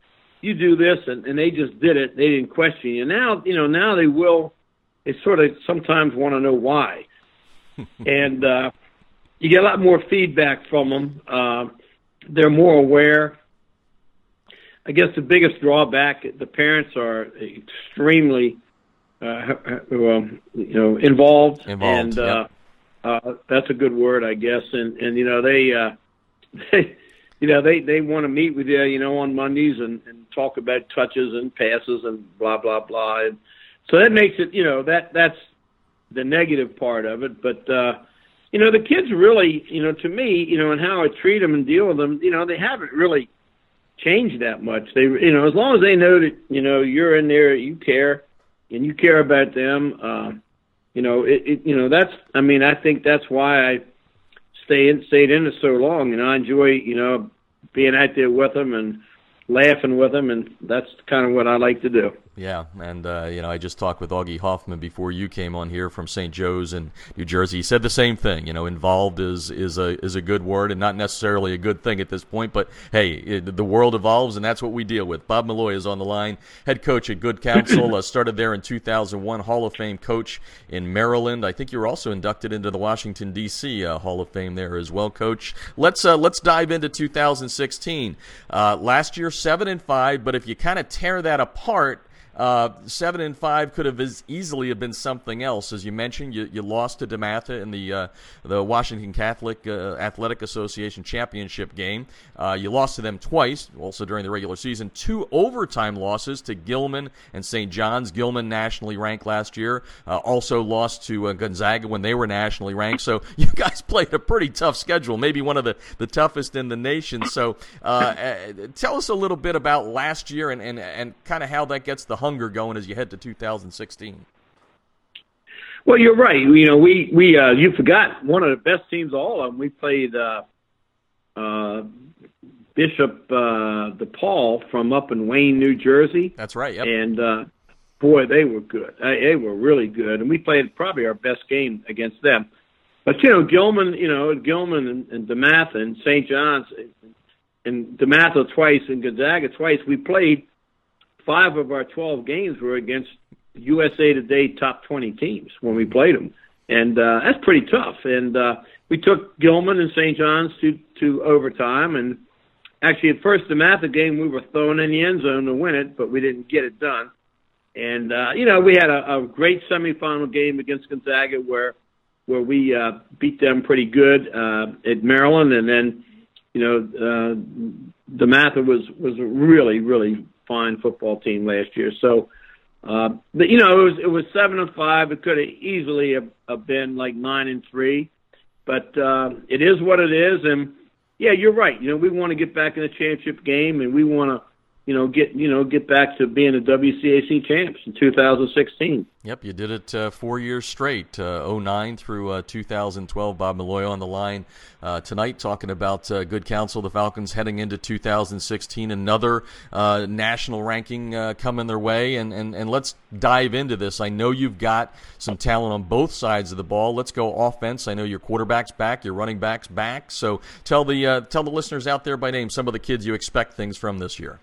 you do this," and, and they just did it. They didn't question you. Now, you know, now they will. They sort of sometimes want to know why, and uh, you get a lot more feedback from them. Uh, they're more aware. I guess the biggest drawback, the parents are extremely uh, well, you know, involved, involved and uh, uh, that's a good word, I guess. And and you know they, uh, they you know they they want to meet with you, you know, on Mondays and, and talk about touches and passes and blah blah blah. And so that makes it, you know, that that's the negative part of it. But uh, you know, the kids really, you know, to me, you know, and how I treat them and deal with them, you know, they haven't really changed that much. They, you know, as long as they know that you know you're in there, you care and you care about them, uh, you know, it, it, you know, that's, I mean, I think that's why I stay in, stayed in it so long. And I enjoy, you know, being out there with them and laughing with them, and that's kind of what I like to do. Yeah, and uh, you know, I just talked with Augie Hoffman before you came on here from St. Joe's in New Jersey. He said the same thing. You know, involved is is a is a good word and not necessarily a good thing at this point. But hey, it, the world evolves, and that's what we deal with. Bob Milloy is on the line, head coach at Good Counsel. uh, started there in 2001, Hall of Fame coach in Maryland. I think you were also inducted into the Washington D.C. Uh, Hall of Fame there as well, Coach. Let's uh, let's dive into 2016. Uh, last year, seven and five, but if you kind of tear that apart uh, seven and five could have as easily have been something else, as you mentioned. You, you lost to DeMatha in the uh, the Washington Catholic uh, Athletic Association championship game. Uh, you lost to them twice, also during the regular season. Two overtime losses to Gilman and St. John's. Gilman nationally ranked last year. Uh, also lost to uh, Gonzaga when they were nationally ranked. So you guys played a pretty tough schedule, maybe one of the, the toughest in the nation. So tell us a little bit about last year and and, and kind of how that gets the hunger going as you head to 2016? Well, you're right. You know, we we uh, you forgot one of the best teams of all of them. We played uh, uh, Bishop uh, DePaul from up in Wayne, New Jersey. That's right. Yep. And uh, boy, they were good. They were really good, and we played probably our best game against them. But you know, Gilman, you know, Gilman and, and DeMatha and St. John's and DeMatha twice and Gonzaga twice. We played five of our 12 games were against USA Today top 20 teams when we played them. And uh, that's pretty tough. And uh, we took Gilman and St. John's to, to overtime. And actually, at first, DeMatha game, we were thrown in the end zone to win it, but we didn't get it done. And, uh, you know, we had a, a great semifinal game against Gonzaga where where we uh, beat them pretty good uh, at Maryland. And then, you know, uh, DeMatha was, was really, really fine football team last year. So, uh, but, you know, it was it was seven and five. It could have easily have, have been like nine and three, but uh, it is what it is. And yeah, you're right. You know, we want to get back in the championship game, and we want to you know, get you know, get back to being a WCAC champs in 2016. Yep, you did it uh, four years straight, uh, 09 through uh, 2012. Bob Milloy on the line uh, tonight, talking about uh, good counsel. The Falcons heading into 2016, another uh, national ranking uh, coming their way, and, and and let's dive into this. I know you've got some talent on both sides of the ball. Let's go offense. I know your quarterback's back, your running back's back. So tell the tell the listeners out there by name some of the kids you expect things from this year.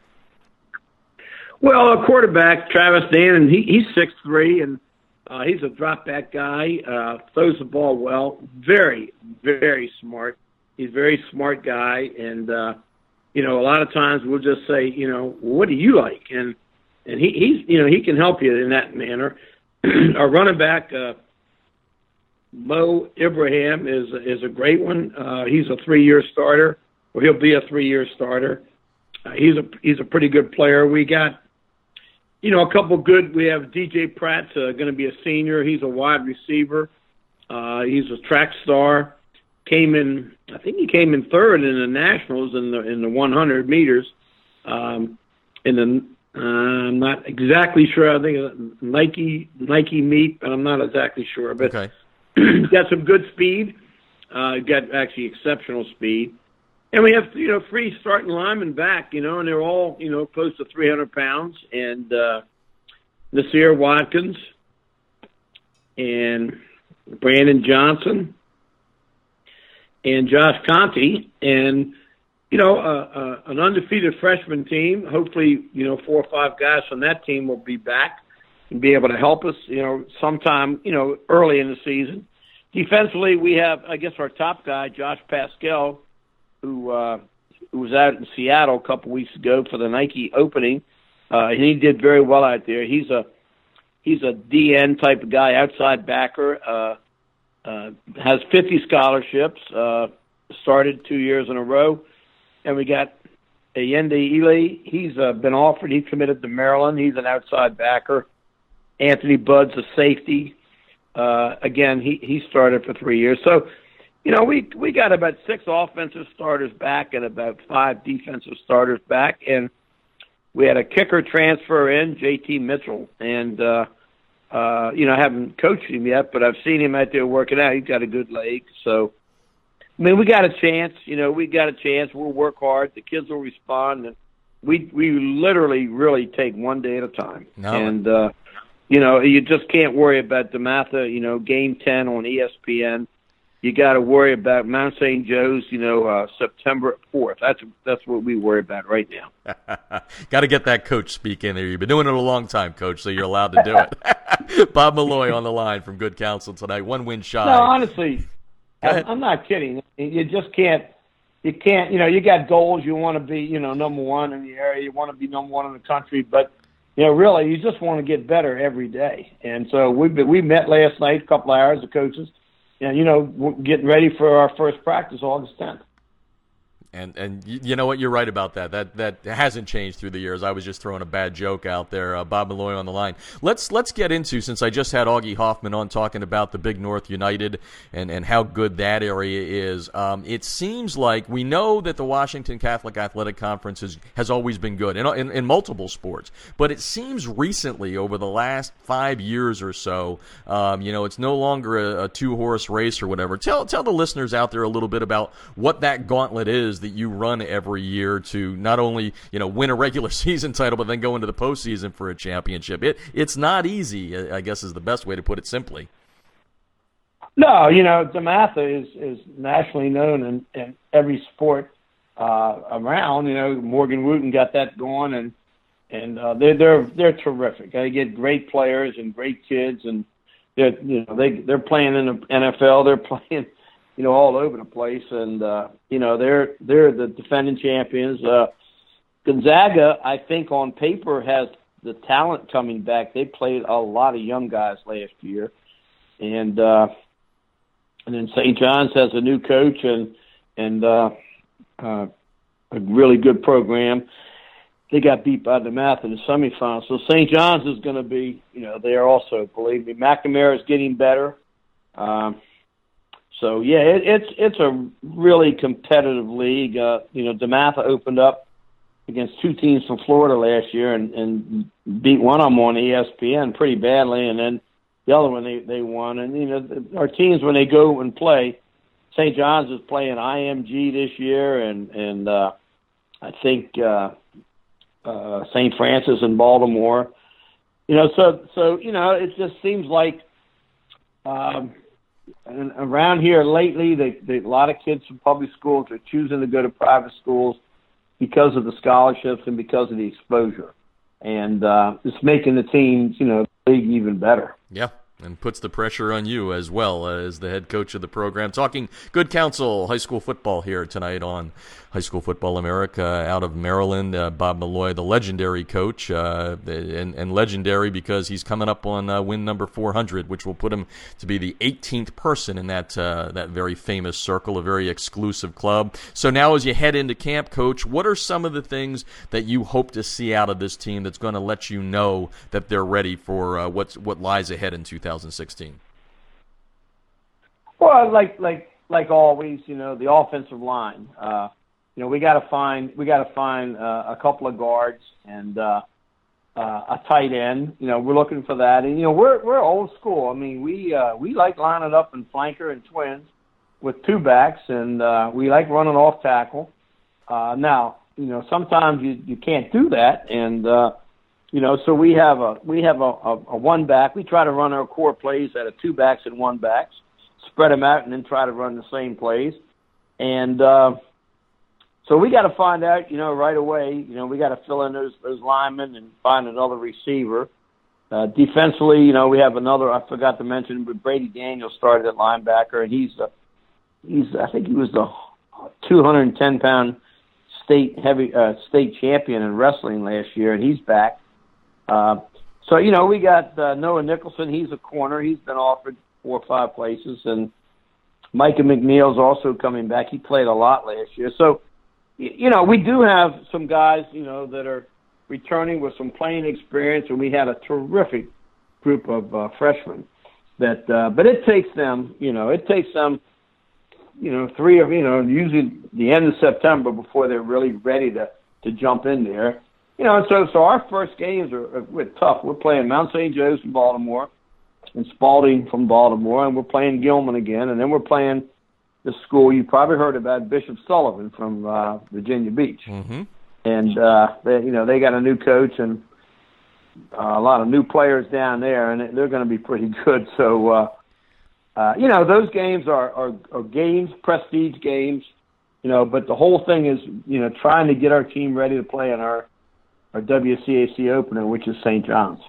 Well, a quarterback, Travis Dan, he, he's six three, and uh, he's a drop back guy. Uh, throws the ball well. Very, very smart. He's a very smart guy, and uh, you know, a lot of times we'll just say, you know, what do you like? And and he, he's, you know, he can help you in that manner. Our running back, uh, Mo Ibrahim, is is a great one. Uh, he's a three year starter, or he'll be a three year starter. Uh, he's a he's a pretty good player. We got you know, a couple good. We have DJ Pratt's uh, going to be a senior. He's a wide receiver. Uh, he's a track star. Came in, I think he came in third in the nationals in the in the 100 meters. Um, in the uh, I'm not exactly sure. I think uh, Nike Nike meet, but I'm not exactly sure. But okay. got some good speed. Uh, got actually exceptional speed. And we have, you know, three starting linemen back, you know, and they're all, you know, close to 300 pounds. And uh, Nasir Watkins and Brandon Johnson and Josh Conti. And, you know, uh, uh, an undefeated freshman team. Hopefully, you know, four or five guys from that team will be back and be able to help us, you know, sometime, you know, early in the season. Defensively, we have, I guess, our top guy, Josh Paschal who uh, who was out in Seattle a couple weeks ago for the Nike opening. Uh, he did very well out there. He's a he's a DN type of guy, outside backer. Uh, uh, has 50 scholarships. Uh, started two years in a row, and we got Ayinde Eley. He's uh, been offered. He's committed to Maryland. He's an outside backer. Anthony Budd's a safety. Uh, again, he he started for three years. So you know, we we got about six offensive starters back and about five defensive starters back, and we had a kicker transfer in, J.T. Mitchell, and uh, uh, you know, I haven't coached him yet, but I've seen him out there working out. He's got a good leg, so I mean, we got a chance. You know, we got a chance. We'll work hard. The kids will respond, and we we literally really take one day at a time, No. and uh, you know you just can't worry about DeMatha. You know, Game Ten on ESPN. You got to worry about Mount St. Joe's. You know, uh, September fourth. That's that's what we worry about right now. Got to get that coach speak in there. You've been doing it a long time, coach, so you're allowed to do it. Bob Milloy on the line from Good Counsel tonight. One win shy. No, honestly, I'm, I'm not kidding. You just can't. You can't. You know, you got goals. You want to be, you know, number one in the area. You want to be number one in the country. But you know, really, you just want to get better every day. And so we we met last night, a couple hours, the coaches, and you know, getting ready for our first practice, August 10th. And and you know what? You're right about that. That that hasn't changed through the years. I was just throwing a bad joke out there. Uh, Bob Milloy on the line. Let's let's get into since I just had Augie Hoffman on talking about the Big North United and and how good that area is. Um, it seems like we know that the Washington Catholic Athletic Conference has has always been good in, in in multiple sports, but it seems recently over the last five years or so, um, you know, it's no longer a, a two horse race or whatever. Tell tell the listeners out there a little bit about what that gauntlet is that you run every year to not only you know win a regular season title, but then go into the postseason for a championship. It it's not easy. I guess is the best way to put it simply. No, you know, DeMatha is is nationally known in, in every sport uh, around. You know, Morgan Wootten got that going, and and uh, they're they're they're terrific. They get great players and great kids, and they're you know they they're playing in the NFL. They're playing, you know, all over the place, and uh, you know they're they're the defending champions. Uh, Gonzaga, I think, on paper has the talent coming back. They played a lot of young guys last year, and. uh and then St. John's has a new coach and and uh, uh, a really good program. They got beat by DeMatha in the semifinals, so St. John's is going to be, you know, there also. Believe me, McNamara is getting better. Um, so yeah, it, it's it's a really competitive league. Uh, you know, DeMatha opened up against two teams from Florida last year and, and beat one of them on ESPN pretty badly, and then the other one they they won. And you know, our teams when they go and play, St. John's is playing IMG this year, and and uh, I think uh, uh, St. Francis in Baltimore. You know, so so you know, it just seems like um, and around here lately, they, they, a lot of kids from public schools are choosing to go to private schools because of the scholarships and because of the exposure, and uh, it's making the teams, you know, league even better. Yeah. And puts the pressure on you as well as the head coach of the program. Talking good counsel high school football here tonight on High School Football America out of Maryland. Uh, Bob Milloy, the legendary coach, uh, and, and, legendary because he's coming up on uh, win number 400, which will put him to be the 18th person in that uh, that very famous circle, a very exclusive club. So now, as you head into camp, coach, what are some of the things that you hope to see out of this team that's going to let you know that they're ready for uh, what's what lies ahead in 2016? Well, like like like always, you know, the offensive line. You know, we got to find we got to find uh, a couple of guards and uh, uh, a tight end. You know, we're looking for that. And you know, we're we're old school. I mean, we uh, we like lining up in flanker and twins with two backs, and uh, we like running off tackle. Uh, now, you know, sometimes you you can't do that, and uh, you know, so we have a we have a, a, a one back. We try to run our core plays out of two backs and one backs, spread them out, and then try to run the same plays. And uh, so we got to find out, you know, right away. You know, we got to fill in those those linemen and find another receiver. Uh, defensively, you know, we have another. I forgot to mention, but Brady Daniels started at linebacker, and he's uh, he's I think he was the 210 pound state heavy uh, state champion in wrestling last year, and he's back. Uh, so you know, we got uh, Noah Nicholson. He's a corner. He's been offered four or five places, and Micah McNeil's also coming back. He played a lot last year, so you know, we do have some guys, you know, that are returning with some playing experience, and we had a terrific group of uh, freshmen. That, uh, but it takes them, you know, it takes them, you know, three of, you know, usually the end of September before they're really ready to to jump in there. You know, and so so our first games are, are we're tough. We're playing Mount St. Joe's from Baltimore, and Spalding from Baltimore, and we're playing Gilman again, and then we're playing the school you probably heard about, Bishop Sullivan from uh, Virginia Beach. Mm-hmm. and uh, they, you know they got a new coach and uh, a lot of new players down there, and they're going to be pretty good. So, uh, uh, you know, those games are, are, are games, prestige games, you know, but the whole thing is, you know, trying to get our team ready to play in our, our WCAC opener, which is St. John's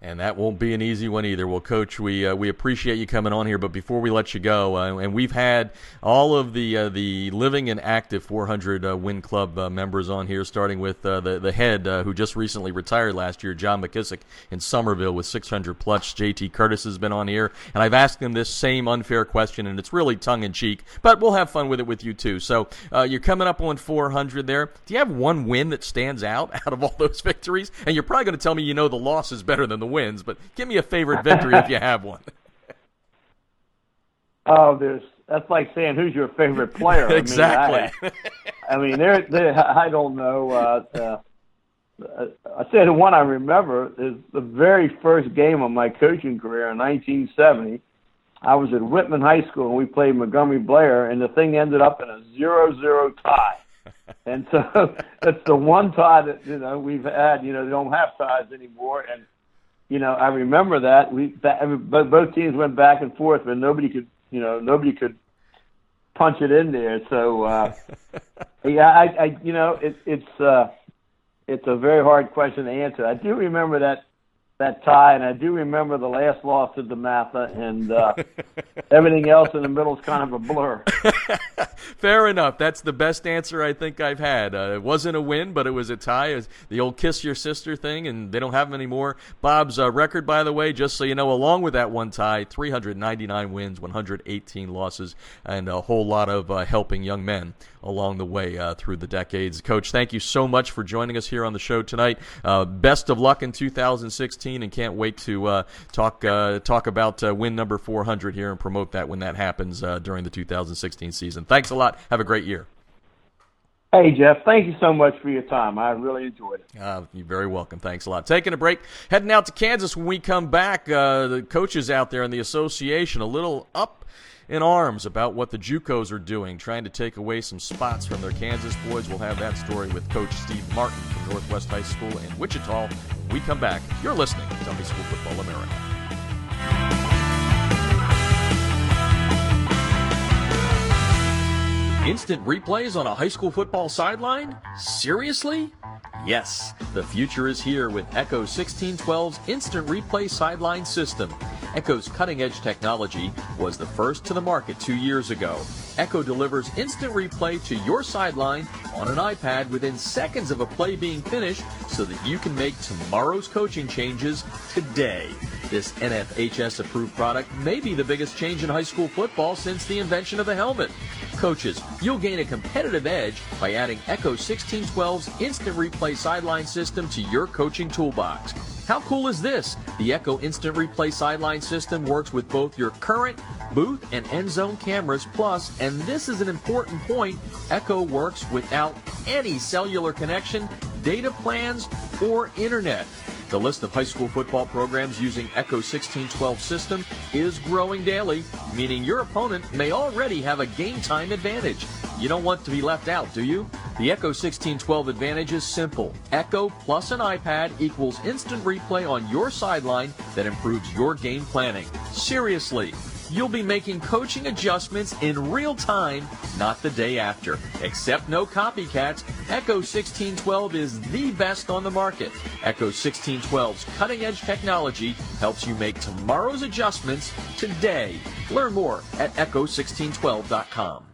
and that won't be an easy one either. Well, Coach, we uh, we appreciate you coming on here, but before we let you go, uh, and we've had all of the uh, the living and active 400 uh, Win Club uh, members on here, starting with uh, the the head who just recently retired last year, John McKissick in Summerville with 600 plus. JT Curtis has been on here, and I've asked him this same unfair question, and it's really tongue in cheek, but we'll have fun with it with you too. So you're coming up on 400 there. Do you have one win that stands out out of all those victories? And you're probably going to tell me you know the loss is better than the wins, but give me a favorite victory if you have one. Oh, there's that's like saying who's your favorite player. exactly. I mean, I mean there, there, I don't know. Uh, uh, I say the one I remember is the very first game of my coaching career in 1970. I was at Whitman High School and we played Montgomery Blair, and the thing ended up in a zero-zero tie. and so that's the one tie that you know we've had. You know, they don't have ties anymore, and you know, I remember that we that, both teams went back and forth, but nobody could, you know, nobody could punch it in there. So, uh, yeah, I, I, you know, it, it's uh, it's a very hard question to answer. I do remember that that tie, and I do remember the last loss to DeMatha, and uh, everything else in the middle is kind of a blur. Fair enough. That's the best answer I think I've had. Uh, it wasn't a win, but it was a tie. It was the old kiss your sister thing, and they don't have them anymore. Bob's uh, record, by the way, just so you know, along with that one tie, 399 wins, 118 losses, and a whole lot of uh, helping young men along the way uh, through the decades. Coach, thank you so much for joining us here on the show tonight. Uh, best of luck in 2016, and can't wait to uh, talk uh, talk about uh, win number 400 here and promote that when that happens uh, during the 2016 season. Thanks a lot. Have a great year. Hey, Jeff, thank you so much for your time. I really enjoyed it. Uh, you're very welcome. Thanks a lot. Taking a break, heading out to Kansas when we come back. Uh, the coaches out there in the association a little up in arms about what the JUCOs are doing, trying to take away some spots from their Kansas boys. We'll have that story with Coach Steve Martin from Northwest High School in Wichita. When we come back, you're listening to High School Football America. Instant replays on a high school football sideline? Seriously? Yes, the future is here with Echo 1612's Instant Replay Sideline System. Echo's cutting edge technology was the first to the market two years ago. Echo delivers instant replay to your sideline on an iPad within seconds of a play being finished so that you can make tomorrow's coaching changes today. This NFHS approved product may be the biggest change in high school football since the invention of the helmet. Coaches, you'll gain a competitive edge by adding Echo 1612's instant replay sideline system to your coaching toolbox. How cool is this? The Echo Instant Replay sideline system works with both your current booth and end zone cameras. Plus, and this is an important point, Echo works without any cellular connection, data plans, or internet. The list of high school football programs using Echo 1612 system is growing daily, meaning your opponent may already have a game time advantage. You don't want to be left out, do you? The Echo 1612 advantage is simple. Echo plus an iPad equals instant replay on your sideline that improves your game planning. Seriously, you'll be making coaching adjustments in real time, not the day after. Except no copycats, Echo 1612 is the best on the market. Echo 1612's cutting edge technology helps you make tomorrow's adjustments today. Learn more at echo1612.com.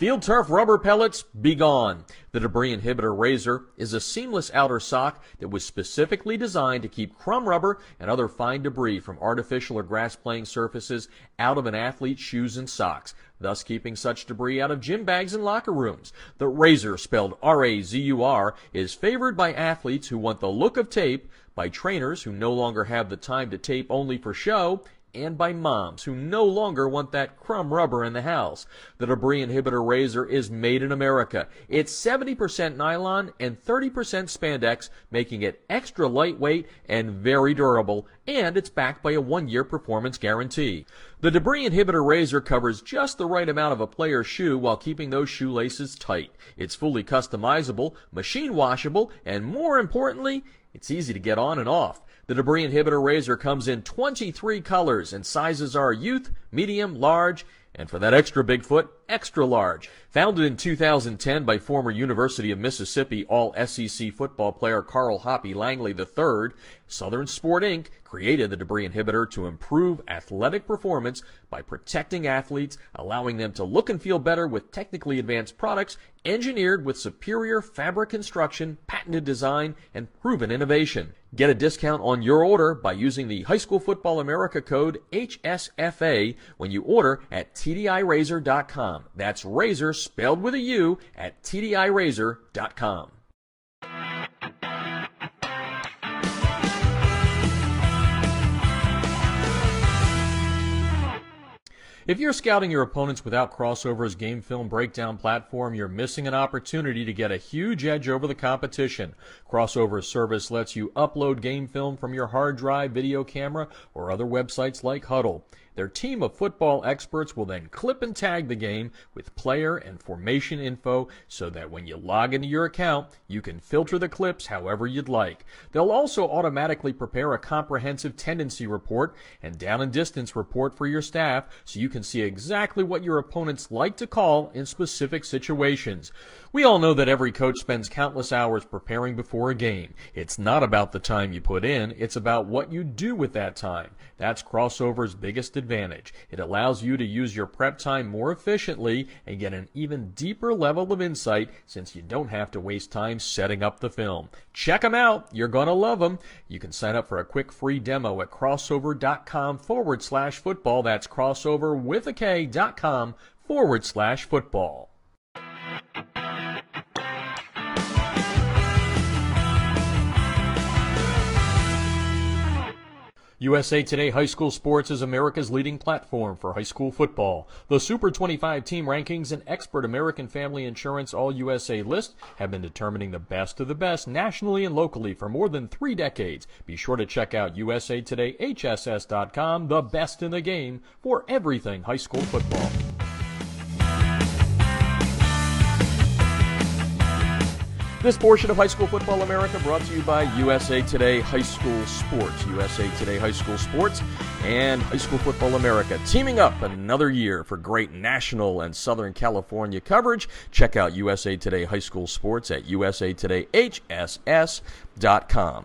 Field turf rubber pellets, be gone. The debris inhibitor Razur is a seamless outer sock that was specifically designed to keep crumb rubber and other fine debris from artificial or grass playing surfaces out of an athlete's shoes and socks, thus keeping such debris out of gym bags and locker rooms. The Razur, spelled R-A-Z-U-R, is favored by athletes who want the look of tape, by trainers who no longer have the time to tape only for show, and by moms who no longer want that crumb rubber in the house. The debris inhibitor Razur is made in America. It's 70% nylon and 30% spandex, making it extra lightweight and very durable, and it's backed by a one-year performance guarantee. The debris inhibitor Razur covers just the right amount of a player's shoe while keeping those shoelaces tight. It's fully customizable, machine washable, and more importantly, it's easy to get on and off. The debris inhibitor Razur comes in 23 colors and sizes are youth, medium, large, and for that extra big foot, extra large. Founded in 2010 by former University of Mississippi All SEC football player Carl Hoppy Langley III, Southern Sport Inc. created the debris inhibitor to improve athletic performance by protecting athletes, allowing them to look and feel better with technically advanced products engineered with superior fabric construction, patented design, and proven innovation. Get a discount on your order by using the High School Football America code HSFA when you order at TDIRazur.com. That's razor spelled with a U at TDIRazur.com. If you're scouting your opponents without Krossover's game film breakdown platform, you're missing an opportunity to get a huge edge over the competition. Krossover's service lets you upload game film from your hard drive, video camera, or other websites like Hudl. Their team of football experts will then clip and tag the game with player and formation info so that when you log into your account, you can filter the clips however you'd like. They'll also automatically prepare a comprehensive tendency report and down and distance report for your staff so you can see exactly what your opponents like to call in specific situations. We all know that every coach spends countless hours preparing before a game. It's not about the time you put in, it's about what you do with that time. That's Krossover's biggest advantage. It allows you to use your prep time more efficiently and get an even deeper level of insight since you don't have to waste time setting up the film. Check them out. You're going to love them. You can sign up for a quick free demo at krossover.com forward slash football. That's crossover with a K dot com forward slash football. USA Today High School Sports is America's leading platform for high school football. The Super 25 team rankings and expert American Family Insurance All USA list have been determining the best of the best nationally and locally for more than three decades. Be sure to check out usatodayhss.com, the best in the game for everything high school football. This portion of High School Football America brought to you by USA Today High School Sports. USA Today High School Sports and High School Football America teaming up another year for great national and Southern California coverage. Check out USA Today High School Sports at usatodayhss.com.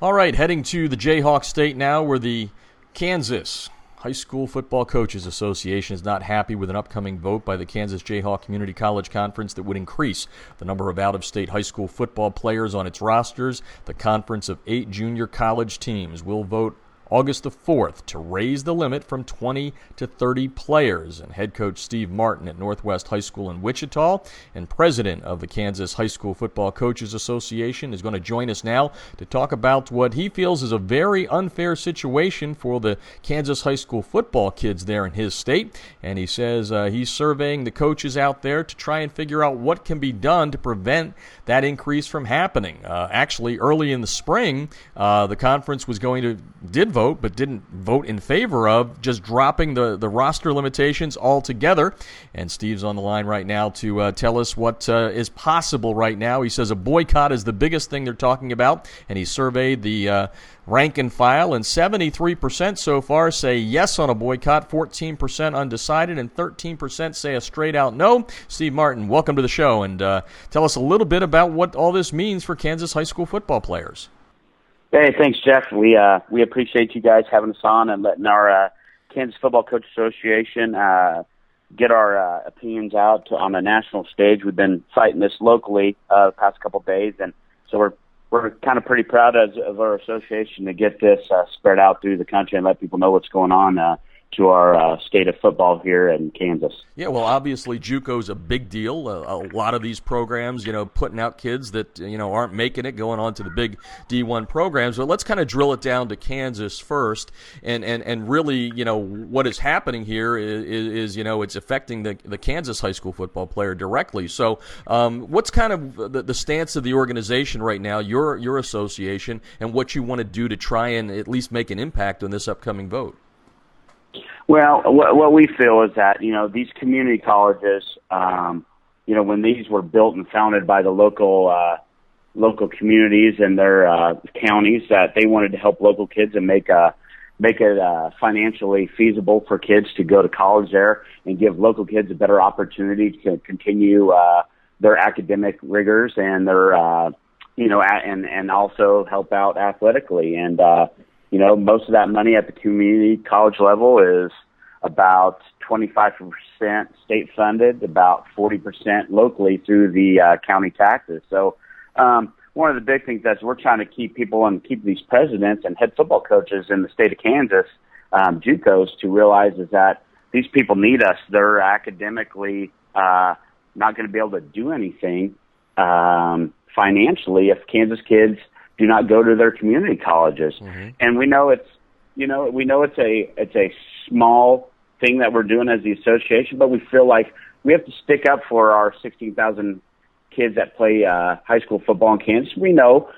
All right, heading to the Jayhawk State now where the Kansas High School Football Coaches Association is not happy with an upcoming vote by the Kansas Jayhawk Community College Conference that would increase the number of out of state high school football players on its rosters. The conference of eight junior college teams will vote August the 4th to raise the limit from 20 to 30 players. And head coach Steve Martin at Northwest High School in Wichita and president of the Kansas High School Football Coaches Association is going to join us now to talk about what he feels is a very unfair situation for the Kansas high school football kids there in his state. And he says uh, he's surveying the coaches out there to try and figure out what can be done to prevent that increase from happening. Uh, actually, early in the spring, uh, the conference was going to did vote but didn't vote in favor of just dropping the, the roster limitations altogether. And Steve's on the line right now to uh, tell us what uh, is possible right now. He says a boycott is the biggest thing they're talking about, and he surveyed the uh, rank and file, and 73% so far say yes on a boycott, 14% undecided, and 13% say a straight out no. Steve Martin, welcome to the show, and uh, tell us a little bit about what all this means for Kansas high school football players. Hey, thanks, Jeff. We uh, we appreciate you guys having us on and letting our uh, Kansas Football Coach Association uh, get our uh, opinions out to, on a national stage. We've been fighting this locally uh, the past couple of days, and so we're we're kind of pretty proud as, of our association to get this uh, spread out through the country and let people know what's going on. Uh, to our uh, state of football here in Kansas. Yeah, well, obviously JUCO's a big deal. A, a, lot of these programs, you know, putting out kids that you know aren't making it, going on to the big D1 programs. But let's kind of drill it down to Kansas first, and and and really, you know, what is happening here is, is you know it's affecting the the Kansas high school football player directly. So, um, what's kind of the, the stance of the organization right now, your your association, and what you want to do to try and at least make an impact on this upcoming vote? Well, what, what we feel is that you know these community colleges, um, you know, when these were built and founded by the local uh, local communities and their uh, counties, that they wanted to help local kids and make a make it uh, financially feasible for kids to go to college there and give local kids a better opportunity to continue uh, their academic rigors and their uh, you know and and also help out athletically. And uh, you know, most of that money at the community college level is about 25% state funded, about 40% locally through the uh, county taxes. So, um, one of the big things is we're trying to keep people and keep these presidents and head football coaches in the state of Kansas, um, JUCOs, to realize is that these people need us. They're academically uh, not going to be able to do anything um, financially if Kansas kids do not go to their community colleges. Mm-hmm. And we know it's you know we know it's a it's a small thing that we're doing as the association, but we feel like we have to stick up for our 16,000 kids that play uh, high school football in Kansas. We know,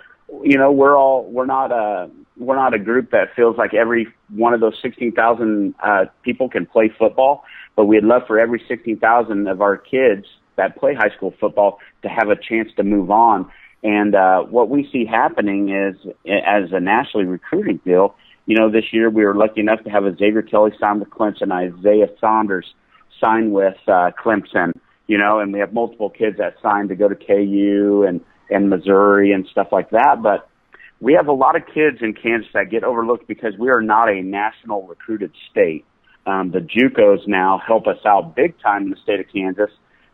you know, we're all we're not a we're not a group that feels like every one of those 16,000 uh, people can play football, but we'd love for every 16,000 of our kids that play high school football to have a chance to move on and uh, what we see happening is, as a nationally recruiting deal, you know, this year we were lucky enough to have a Xavier Kelly sign with Clemson, Isaiah Saunders sign with uh, Clemson, you know, and we have multiple kids that signed to go to KU and and Missouri and stuff like that. But we have a lot of kids in Kansas that get overlooked because we are not a national recruited state. Um, the JUCOs now help us out big time in the state of Kansas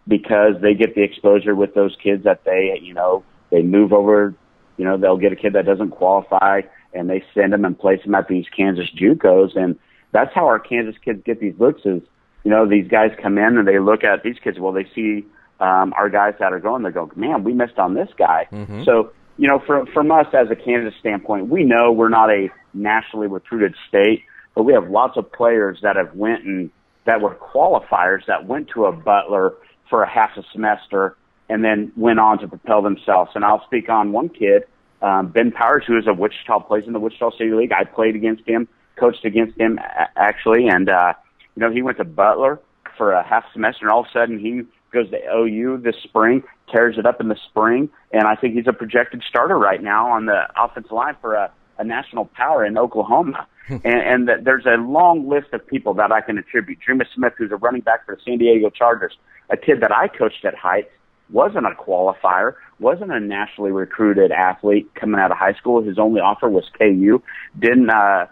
because they get the exposure with those kids that they, you know, they move over, you know, they'll get a kid that doesn't qualify and they send them and place them at these Kansas JUCOs. And that's how our Kansas kids get these looks is, you know, these guys come in and they look at these kids. Well, they see, um, our guys that are going, they go, man, we missed on this guy. Mm-hmm. So, you know, from, from us as a Kansas standpoint, we know we're not a nationally recruited state, but we have lots of players that have went and that were qualifiers that went to a Butler for a half a semester and then went on to propel themselves. And I'll speak on one kid, um, Ben Powers, who is a Wichita, plays in the Wichita City League. I played against him, coached against him actually, and uh, you know he went to Butler for a half semester, and all of a sudden he goes to OU this spring, tears it up in the spring, and I think he's a projected starter right now on the offensive line for a, a national power in Oklahoma. and and the, there's a long list of people that I can attribute. Dreamius Smith, who's a running back for the San Diego Chargers, a kid that I coached at Heights, wasn't a qualifier, wasn't a nationally recruited athlete coming out of high school. His only offer was KU. Didn't uh,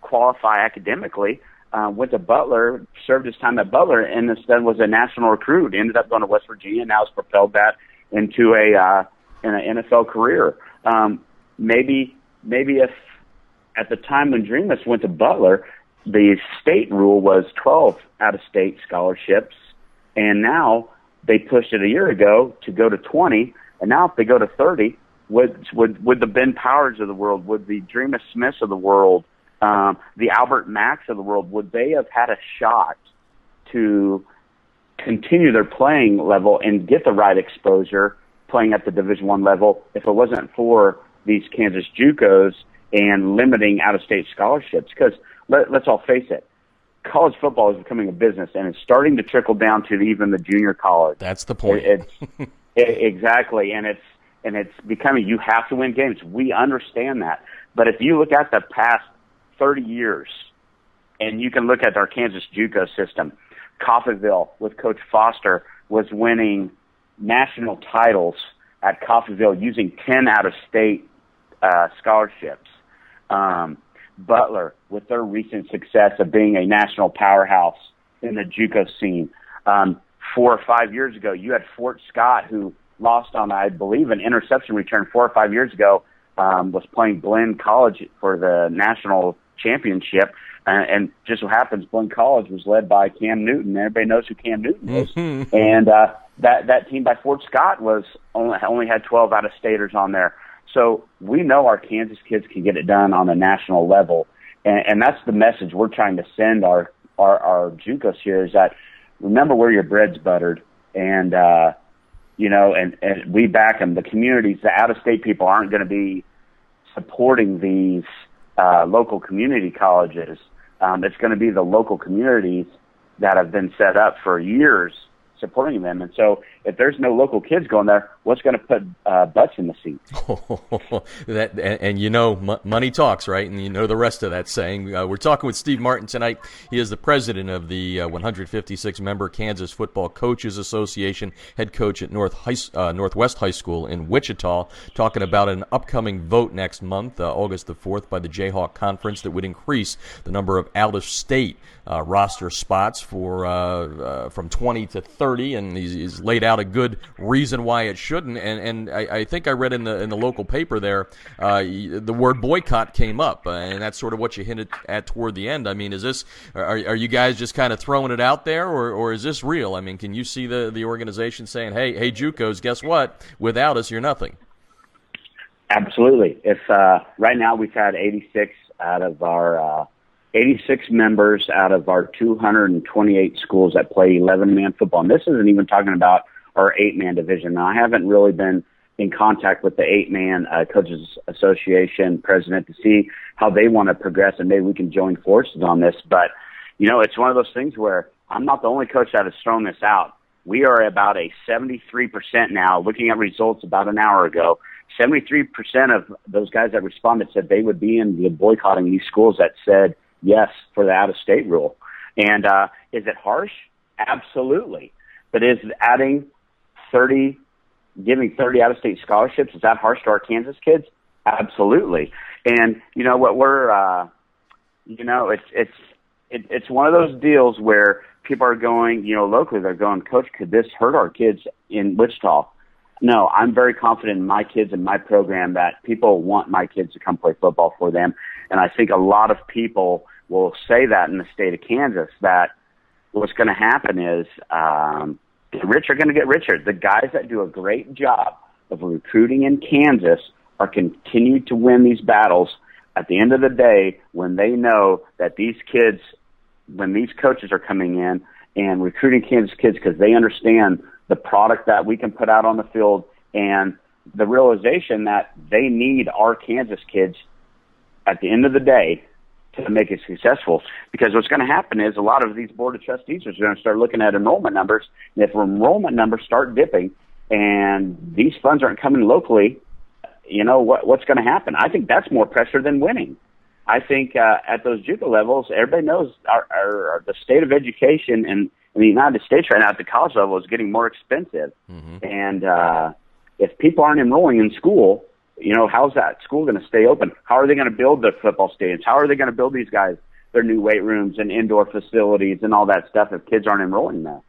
qualify academically. Uh, went to Butler, served his time at Butler, and instead was a national recruit. Ended up going to West Virginia. Now has propelled that into a uh, in an NFL career. Um, maybe maybe if at the time when Dreamius went to Butler, the state rule was 12 out of state scholarships, and now they pushed it a year ago to go to 20, and now if they go to 30, would would would the Ben Powers of the world, would the Dreamius Smiths of the world, um, the Albert Max of the world, would they have had a shot to continue their playing level and get the right exposure playing at the Division One level if it wasn't for these Kansas JUCOs and limiting out-of-state scholarships? Because let, let's all face it, college football is becoming a business, and it's starting to trickle down to even the junior college. That's the point. It, it's it, exactly, and it's and it's becoming you have to win games. We understand that, but if you look at the past thirty years, and you can look at our Kansas JUCO system, Coffeyville with Coach Foster was winning national titles at Coffeyville using ten out of state uh, scholarships. Um, Butler with their recent success of being a national powerhouse in the JUCO scene. Um, four or five years ago, you had Fort Scott, who lost on, I believe, an interception return four or five years ago, um, was playing Blinn College for the national championship. and, and just so happens Blinn College was led by Cam Newton. Everybody knows who Cam Newton is, Mm-hmm. and uh, that that team by Fort Scott was only only had 12 out of staters on there. So we know our Kansas kids can get it done on a national level, and, and that's the message we're trying to send our our, our JUCOs here is that remember where your bread's buttered, and uh, you know, and, and we back them. The communities, the out of state people aren't going to be supporting these uh, local community colleges. Um, it's going to be the local communities that have been set up for years supporting them. And so if there's no local kids going there, what's going to put uh, butts in the seat? that and, and, you know m- money talks, right? And you know the rest of that saying. Uh, we're talking with Steve Martin tonight. He is the president of the uh, 156 member Kansas Football Coaches Association, head coach at North High, uh, Northwest High School in Wichita, talking about an upcoming vote next month, uh, August the 4th, by the Jayhawk Conference that would increase the number of out of state uh, roster spots for from 20 to 30 and he's, he's, laid out a good reason why it shouldn't. And and I, I think I read in the in the local paper there uh, the word boycott came up, uh, and that's sort of what you hinted at toward the end. I mean, is this are, are you guys just kind of throwing it out there, or, or is this real? I mean, can you see the the organization saying, "Hey, hey, JUCOs, guess what? Without us, you're nothing." Absolutely. If uh, right now we've had 86 out of our uh, 86 members out of our 228 schools that play 11 man football. And this isn't even talking about our eight man division. Now, I haven't really been in contact with the eight man uh, coaches association president to see how they want to progress and maybe we can join forces on this. But, you know, it's one of those things where I'm not the only coach that has thrown this out. We are about a 73% now, looking at results about an hour ago. 73% of those guys that responded said they would be in the boycotting these schools that said yes for the out of state rule. And uh, is it harsh? Absolutely. But is adding 30, giving 30 out of state scholarships, is that harsh to our Kansas kids? Absolutely. And you know what we're, uh, you know, it's, it's, it, it's one of those deals where people are going, you know, locally, they're going, coach, could this hurt our kids in Wichita? No, I'm very confident in my kids and my program that people want my kids to come play football for them. And I think a lot of people will say that in the state of Kansas that what's going to happen is um, the rich are going to get richer. The guys that do a great job of recruiting in Kansas are continued to win these battles. At the end of the day, when they know that these kids, when these coaches are coming in and recruiting Kansas kids because they understand the product that we can put out on the field and the realization that they need our Kansas kids at the end of the day to make it successful. Because what's going to happen is a lot of these board of trustees are going to start looking at enrollment numbers. And if enrollment numbers start dipping and these funds aren't coming locally, you know what, what's going to happen? I think that's more pressure than winning. I think uh, at those JUCO levels, everybody knows our, our, our the state of education and in the United States right now at the college level is getting more expensive. Mm-hmm. And uh, if people aren't enrolling in school, you know, how's that school going to stay open? How are they going to build the football stadiums? How are they going to build these guys their new weight rooms and indoor facilities and all that stuff if kids aren't enrolling there?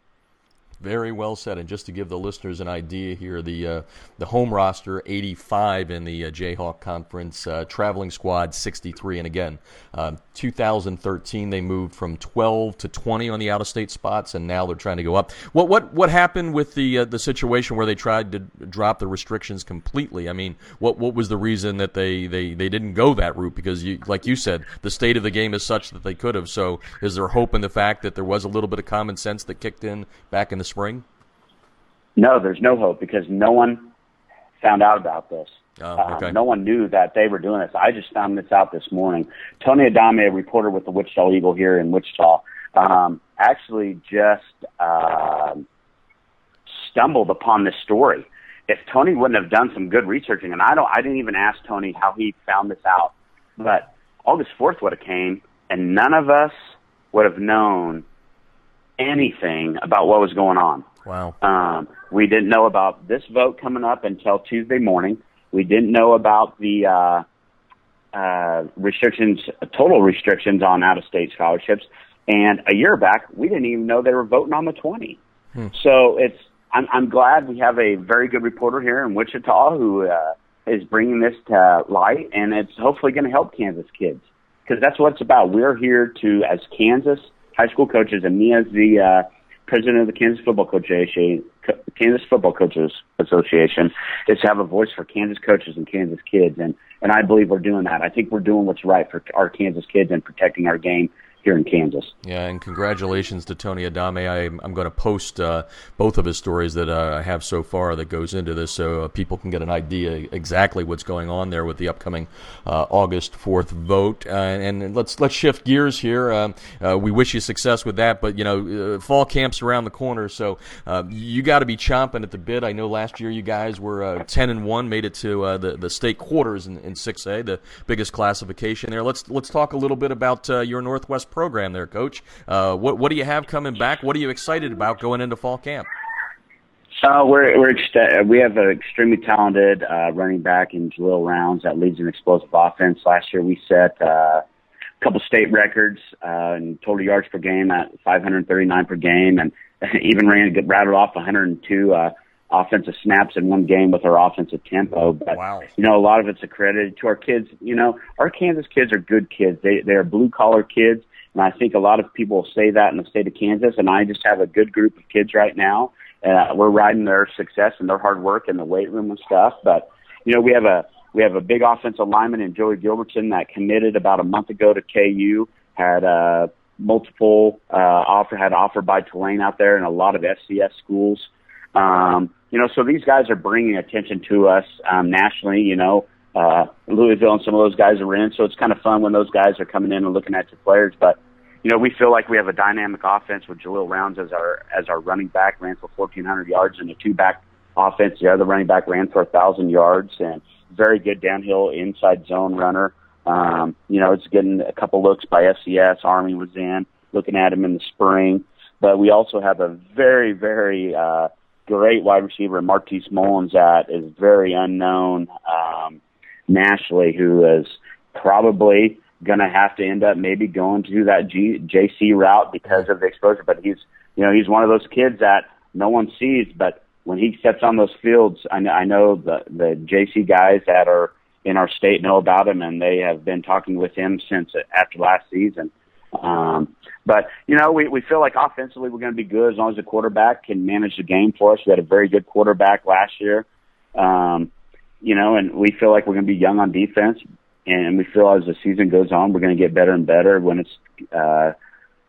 Very well said. And just to give the listeners an idea here, the uh, the home roster 85 in the uh, Jayhawk Conference, uh, traveling squad 63. And again, um, 2013 they moved from 12 to 20 on the out of state spots, and now they're trying to go up. What what what happened with the uh, the situation where they tried to drop the restrictions completely? I mean, what what was the reason that they, they, they didn't go that route? Because you like you said, the state of the game is such that they could have. So is there hope in the fact that there was a little bit of common sense that kicked in back in the spring? No, there's no hope because no one found out about this. Oh, okay. um, no one knew that they were doing this. I just found this out this morning. Tony Adame, a reporter with the Wichita Eagle here in Wichita, um, actually just uh, stumbled upon this story. If Tony wouldn't have done some good researching, and I don't, I didn't even ask Tony how he found this out, but August 4th would have came, and none of us would have known anything about what was going on. Wow. Um, we didn't know about this vote coming up until Tuesday morning. We didn't know about the uh, uh, restrictions, total restrictions on out-of-state scholarships. And a year back, we didn't even know they were voting on the 20. Hmm. So it's I'm, I'm glad we have a very good reporter here in Wichita who uh, is bringing this to light, and it's hopefully going to help Kansas kids because that's what it's about. We're here to, as Kansas high school coaches, and me as the uh, president of the Kansas Football Association, Kansas Football Coaches Association, is to have a voice for Kansas coaches and Kansas kids, and and I believe we're doing that. I think we're doing what's right for our Kansas kids and protecting our game here in Kansas. Yeah, and congratulations to Tony Adame. I, am going to post uh, both of his stories that uh, I have so far that goes into this, so uh, people can get an idea exactly what's going on there with the upcoming uh, August 4th vote. Uh, and let's let's shift gears here. Uh, we wish you success with that, but you know, fall camp's around the corner, so you got to be chomping at the bit. I know last year you guys were 10 and one, made it to the the state quarters in, in 6A, the biggest classification there. Let's let's talk a little bit about your Northwest program there, Coach. Uh, what what do you have coming back? What are you excited about going into fall camp? Uh, we're we're ext- we have an extremely talented uh, running back in Jaleel Rounds that leads an explosive offense. Last year we set uh, a couple state records uh, in total yards per game at 539 per game, and even ran rattled off 102 uh, offensive snaps in one game with our offensive tempo. But wow. you know, a lot of it's accredited to our kids. You know, our Kansas kids are good kids. They they are blue collar kids. And I think a lot of people say that in the state of Kansas. And I just have a good group of kids right now. Uh, we're riding their success and their hard work in the weight room and stuff. But you know, we have a we have a big offensive lineman in Joey Gilbertson that committed about a month ago to KU. Had uh, multiple uh, offer had offer by Tulane out there and a lot of FCS schools. Um, you know, so these guys are bringing attention to us um, nationally. You know, uh, Louisville and some of those guys are in. So it's kind of fun when those guys are coming in and looking at your players. But you know, we feel like we have a dynamic offense with Jaleel Rounds as our as our running back, ran for 1,400 yards, and a two back offense. The other running back ran for a thousand yards, and very good downhill inside zone runner. Um, you know, it's getting a couple looks by FCS. Army was in looking at him in the spring, but we also have a very very uh, great wide receiver, Martise Mullins, that is very unknown. Um, nationally who is probably going to have to end up maybe going to that G, JC route because of the exposure. But he's, you know, he's one of those kids that no one sees, but when he steps on those fields, I know, I know the the JC guys that are in our state know about him, and they have been talking with him since after last season. Um, but you know, we we feel like offensively we're going to be good as long as the quarterback can manage the game for us. We had a very good quarterback last year. Um, you know, and we feel like we're going to be young on defense, and we feel as the season goes on, we're going to get better and better. When it's, uh,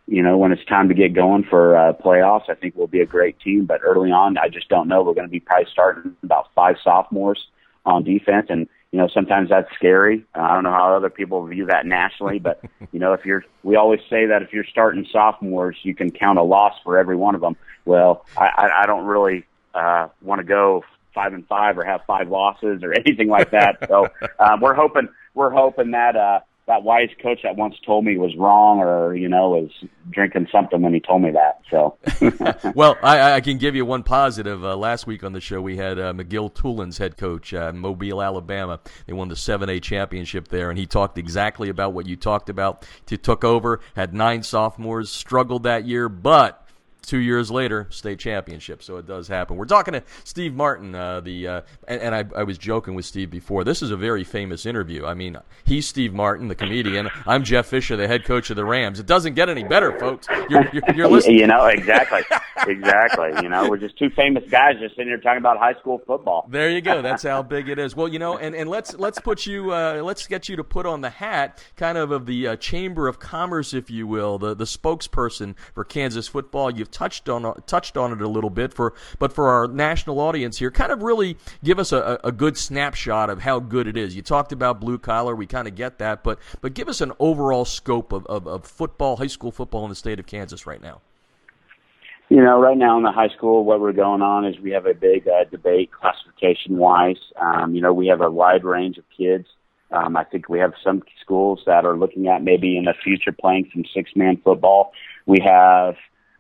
you know, when it's time to get going for uh, playoffs, I think we'll be a great team. But early on, I just don't know. We're going to be probably starting about five sophomores on defense, and you know, sometimes that's scary. I don't know how other people view that nationally, but you know, if you're, we always say that if you're starting sophomores, you can count a loss for every one of them. Well, I, I, I don't really uh, want to go five and five or have five losses or anything like that. So um, we're hoping we're hoping that uh, that wise coach that once told me was wrong or you know was drinking something when he told me that. So well, I, I can give you one positive. Uh, last week on the show we had uh, McGill-Toolen's head coach, uh, Mobile, Alabama. They won the 7A championship there, and he talked exactly about what you talked about. He took over, had nine sophomores, struggled that year, but two years later, state championship. So it does happen. We're talking to Steve Martin, uh, the uh, and, and I, I, was joking with Steve before. This is a very famous interview. I mean, he's Steve Martin, the comedian. I'm Jeff Fisher, the head coach of the Rams. It doesn't get any better, folks. You're, you're, you're listening. You know, exactly, exactly. You know, we're just two famous guys just sitting here talking about high school football. There you go. That's how big it is. Well, you know, and, and let's let's put you uh, let's get you to put on the hat, kind of of the uh, Chamber of Commerce, if you will, the the spokesperson for Kansas football. You've touched on touched on it a little bit for, but for our national audience here, kind of really give us a, a good snapshot of how good it is. You talked about blue collar, we kind of get that, but but give us an overall scope of, of, of football, high school football in the state of Kansas right now. You know, right now in the high school, what we're going on is we have a big uh, debate classification wise. Um, you know, we have a wide range of kids. Um, I think we have some schools that are looking at maybe in the future playing some six man football. We have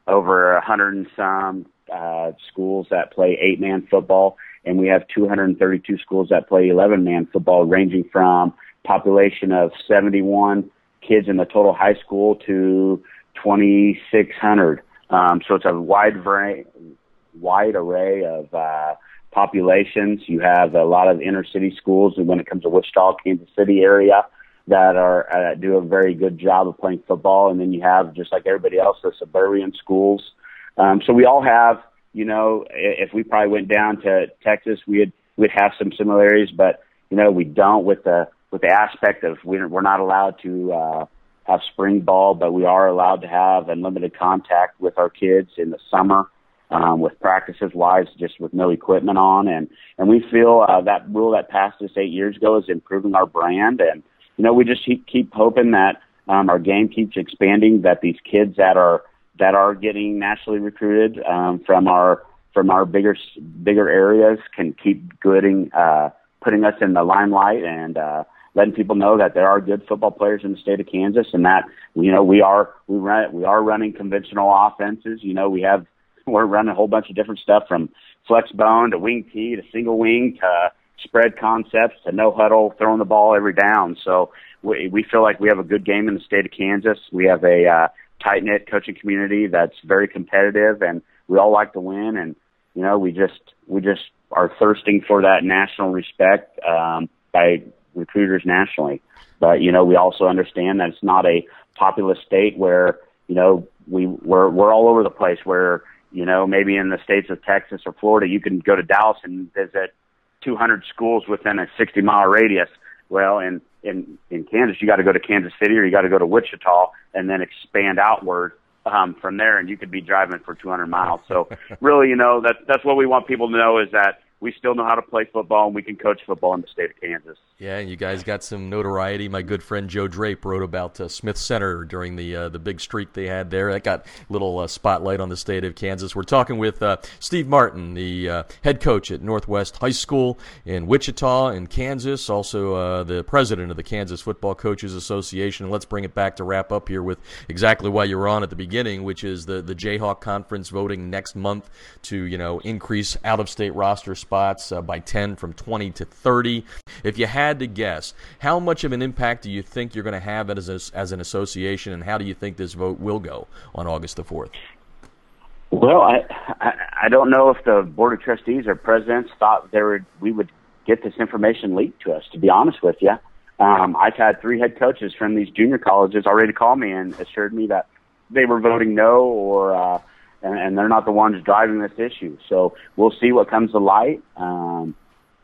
over a hundred and some uh, schools that play eight man football, and we have 232 schools that play 11 man football, ranging from population of 71 kids in the total high school to 2,600. Um, so it's a wide array, wide array of uh, populations. You have a lot of inner city schools, when it comes to Wichita, Kansas City area, that are uh, do a very good job of playing football, and then you have just like everybody else, the suburban schools. Um, so we all have, you know, if we probably went down to Texas, we'd we'd have some similarities, but you know, we don't with the with the aspect of we're we're not allowed to uh, have spring ball, but we are allowed to have unlimited contact with our kids in the summer. Um, with practices wise, just with no equipment on, and and we feel uh, that rule that passed us eight years ago is improving our brand, and you know, we just keep, hoping that um, our game keeps expanding, that these kids that are that are getting nationally recruited um, from our from our bigger bigger areas can keep gooding, uh, putting us in the limelight and uh, letting people know that there are good football players in the state of Kansas, and that you know we are we run we are running conventional offenses. You know, we have we're running a whole bunch of different stuff from flex bone to wing T to single wing to spread concepts to no huddle, throwing the ball every down. So we, we feel like we have a good game in the state of Kansas. We have a uh, tight knit coaching community that's very competitive, and we all like to win. And you know, we just we just are thirsting for that national respect um, by recruiters nationally. But you know, we also understand that it's not a populous state where you know we we're we're all over the place. Where you know maybe in the states of Texas or Florida, you can go to Dallas and visit 200 schools within a 60 mile radius. Well, in in in Kansas, you got to go to Kansas City or you got to go to Wichita and then expand outward um, from there, and you could be driving for 200 miles. So, really, you know, that that's what we want people to know is that we still know how to play football and we can coach football in the state of Kansas. Yeah, and you guys got some notoriety. My good friend Joe Drape wrote about uh, Smith Center during the uh, the big streak they had there. That got a little uh, spotlight on the state of Kansas. We're talking with uh, Steve Martin, the uh, head coach at Northwest High School in Wichita, in Kansas, also uh, the president of the Kansas Football Coaches Association. Let's bring it back to wrap up here with exactly why you were on at the beginning, which is the the Jayhawk Conference voting next month to you know increase out of state roster by 10 from 20 to 30. If you had had to guess, how much of an impact do you think you're going to have as, a, as an association, and how do you think this vote will go on August the 4th? Well, I, I I don't know if the board of trustees or presidents thought there would we would get this information leaked to us. To be honest with you, um, I've had three head coaches from these junior colleges already call me and assured me that they were voting no, or uh, and, and they're not the ones driving this issue. So we'll see what comes to light. Um,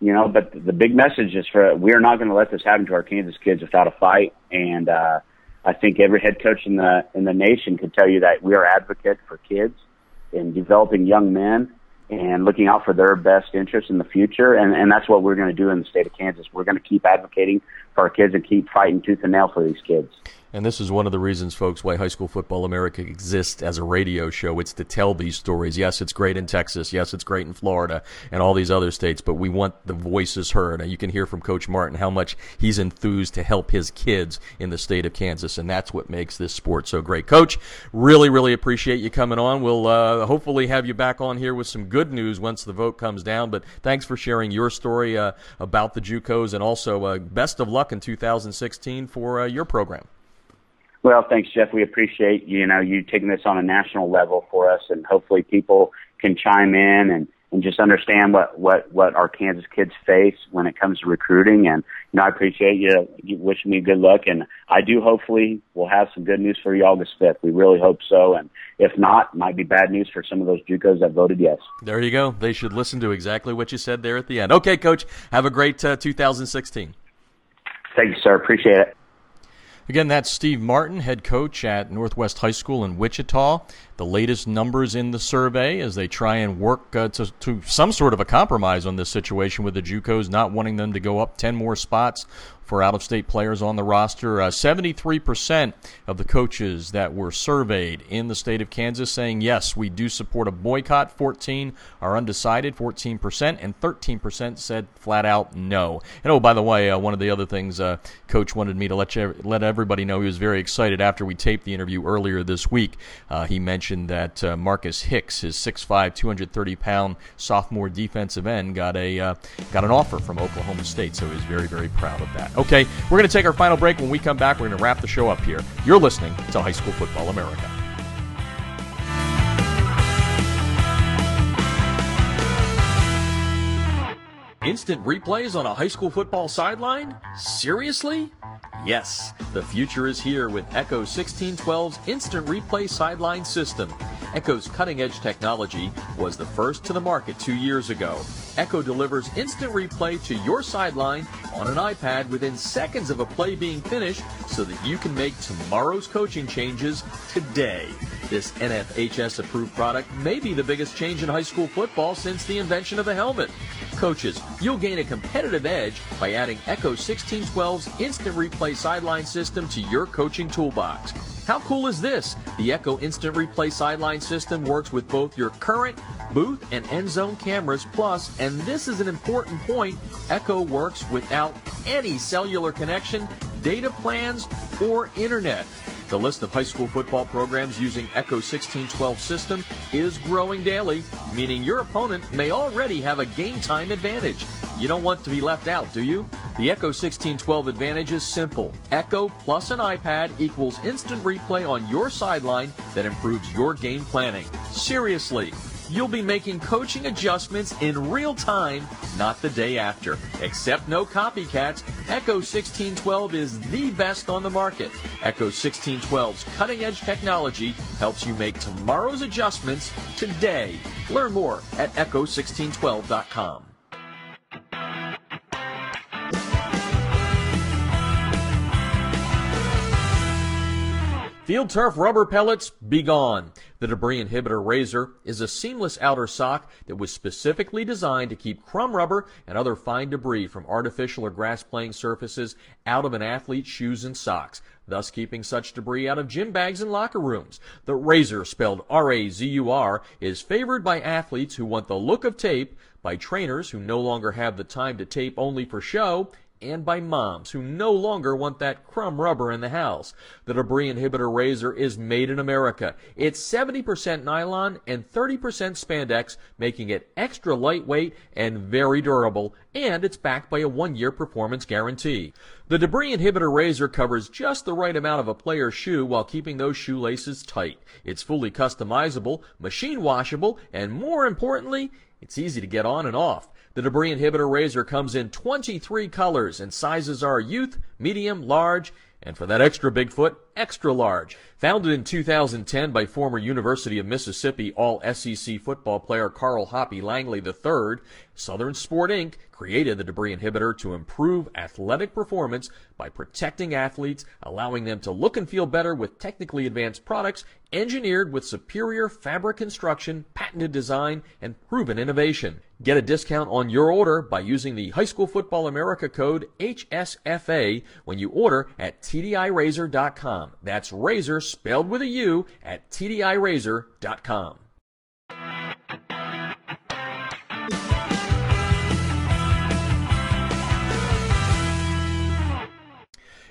you know, but the big message is for we are not going to let this happen to our Kansas kids without a fight. And uh, I think every head coach in the in the nation could tell you that we are advocates for kids in developing young men and looking out for their best interests in the future. And, and that's what we're going to do in the state of Kansas. We're going to keep advocating for our kids and keep fighting tooth and nail for these kids. And this is one of the reasons, folks, why High School Football America exists as a radio show. It's to tell these stories. Yes, it's great in Texas. Yes, it's great in Florida and all these other states, but we want the voices heard. And you can hear from Coach Martin how much he's enthused to help his kids in the state of Kansas. And that's what makes this sport so great. Coach, really, really appreciate you coming on. We'll uh, hopefully have you back on here with some good news once the vote comes down. But thanks for sharing your story uh, about the JUCOs and also uh, best of luck in 2016 for uh, your program. Well, thanks, Jeff. We appreciate you know you taking this on a national level for us, and hopefully people can chime in and and just understand what what what our Kansas kids face when it comes to recruiting. And you know, I appreciate you, you wishing me good luck, and I do. Hopefully, we'll have some good news for you August fifth. We really hope so, and if not, might be bad news for some of those JUCOs that voted yes. There you go. They should listen to exactly what you said there at the end. Okay, Coach. Have a great uh, 2016. Thank you, sir. Appreciate it. Again, that's Steve Martin, head coach at Northwest High School in Wichita. The latest numbers in the survey as they try and work uh, to, to some sort of a compromise on this situation with the JUCOs not wanting them to go up 10 more spots for out of state players on the roster. Uh, 73% of the coaches that were surveyed in the state of Kansas saying, yes, we do support a boycott. 14 are undecided, 14%, and 13% said flat out no. And oh, by the way, uh, one of the other things uh, Coach wanted me to let, you, let everybody know he was very excited after we taped the interview earlier this week. Uh, he mentioned that uh, Marcus Hicks, his 6'5, 230 pound sophomore defensive end, got, a, uh, got an offer from Oklahoma State, so he was very, very proud of that. Okay, we're going to take our final break. When we come back, we're going to wrap the show up here. You're listening to High School Football America. Instant replays on a high school football sideline? Seriously? Yes, the future is here with Echo 1612's Instant Replay Sideline System. Echo's cutting edge technology was the first to the market two years ago. Echo delivers instant replay to your sideline on an iPad within seconds of a play being finished so that you can make tomorrow's coaching changes today. This NFHS approved product may be the biggest change in high school football since the invention of the helmet. Coaches, you'll gain a competitive edge by adding Echo 1612's instant replay sideline system to your coaching toolbox. How cool is this? The Echo Instant Replay Sideline System works with both your current booth and end zone cameras, plus, and this is an important point, Echo works without any cellular connection, data plans, or internet. The list of high school football programs using Echo 1612 system is growing daily, meaning your opponent may already have a game time advantage. You don't want to be left out, do you? The Echo 1612 advantage is simple. Echo plus an iPad equals instant replay on your sideline that improves your game planning. Seriously, you'll be making coaching adjustments in real time, not the day after. Except no copycats, Echo 1612 is the best on the market. Echo 1612's cutting edge technology helps you make tomorrow's adjustments today. Learn more at echo1612.com. Field turf rubber pellets, be gone. The debris inhibitor Razur is a seamless outer sock that was specifically designed to keep crumb rubber and other fine debris from artificial or grass playing surfaces out of an athlete's shoes and socks, thus keeping such debris out of gym bags and locker rooms. The Razur, spelled R-A-Z-U-R, is favored by athletes who want the look of tape, by trainers who no longer have the time to tape only for show, and by moms who no longer want that crumb rubber in the house. The debris inhibitor Razur is made in America. It's 70% nylon and 30% spandex, making it extra lightweight and very durable, and it's backed by a one-year performance guarantee. The debris inhibitor Razur covers just the right amount of a player's shoe while keeping those shoelaces tight. It's fully customizable, machine washable, and more importantly, it's easy to get on and off. The debris inhibitor Razur comes in 23 colors and sizes are youth, medium, large, and for that extra big foot, extra large. Founded in 2010 by former University of Mississippi All SEC football player Carl Hoppy Langley III, Southern Sport Inc. created the debris inhibitor to improve athletic performance by protecting athletes, allowing them to look and feel better with technically advanced products engineered with superior fabric construction, patented design, and proven innovation. Get a discount on your order by using the High School Football America code HSFA when you order at TDIRazur.com. That's razor spelled with a U at TDIRazur.com.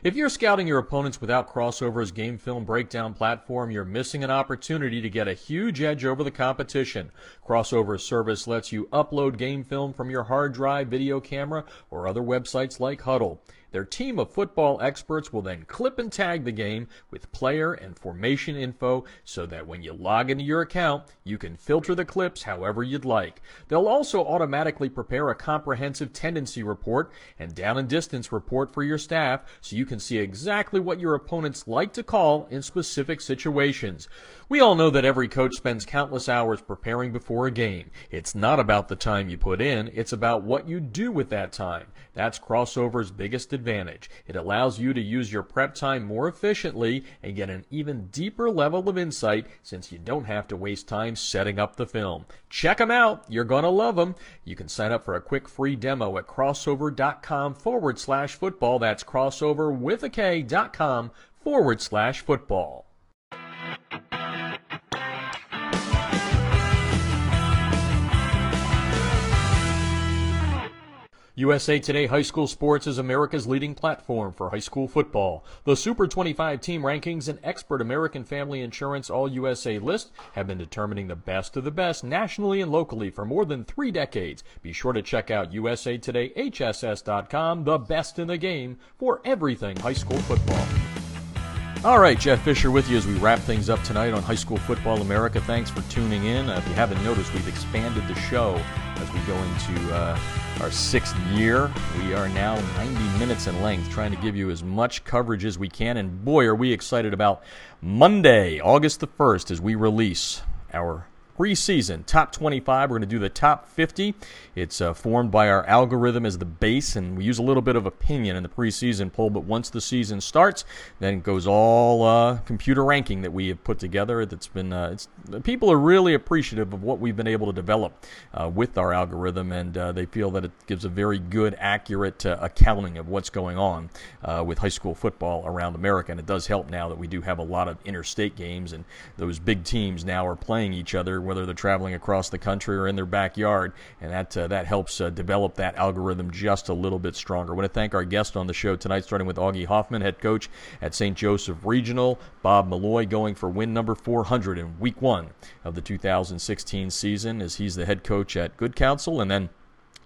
If you're scouting your opponents without Krossover's game film breakdown platform, you're missing an opportunity to get a huge edge over the competition. Krossover's service lets you upload game film from your hard drive, video camera, or other websites like Hudl. Their team of football experts will then clip and tag the game with player and formation info so that when you log into your account, you can filter the clips however you'd like. They'll also automatically prepare a comprehensive tendency report and down and distance report for your staff so you can see exactly what your opponents like to call in specific situations. We all know that every coach spends countless hours preparing before a game. It's not about the time you put in, it's about what you do with that time. That's Krossover's biggest advantage. It allows you to use your prep time more efficiently and get an even deeper level of insight since you don't have to waste time setting up the film. Check them out. You're going to love them. You can sign up for a quick free demo at krossover.com forward slash football. That's krossover with a K dot com forward slash football. USA Today High School Sports is America's leading platform for high school football. The Super 25 team rankings and expert American Family Insurance All USA list have been determining the best of the best nationally and locally for more than three decades. Be sure to check out USA Today HSS.com, the best in the game, for everything high school football. All right, Jeff Fisher with you as we wrap things up tonight on High School Football America. Thanks for tuning in. Uh, if you haven't noticed, we've expanded the show as we go into uh, our sixth year. We are now 90 minutes in length, trying to give you as much coverage as we can. And boy, are we excited about Monday, August the 1st, as we release our preseason top 25. We're going to do the top 50. It's uh, formed by our algorithm as the base, and we use a little bit of opinion in the preseason poll. But once the season starts, then it goes all uh, computer ranking that we have put together. That's been uh, people are really appreciative of what we've been able to develop uh, with our algorithm, and uh, they feel that it gives a very good, accurate uh, accounting of what's going on with high school football around America. And it does help now that we do have a lot of interstate games, and those big teams now are playing each other whether they're traveling across the country or in their backyard, and that uh, that helps uh, develop that algorithm just a little bit stronger. I want to thank our guest on the show tonight, starting with Augie Hoffman, head coach at St. Joseph Regional, Bob Milloy going for win number 400 in Week One of the 2016 season, as he's the head coach at Good Counsel, and then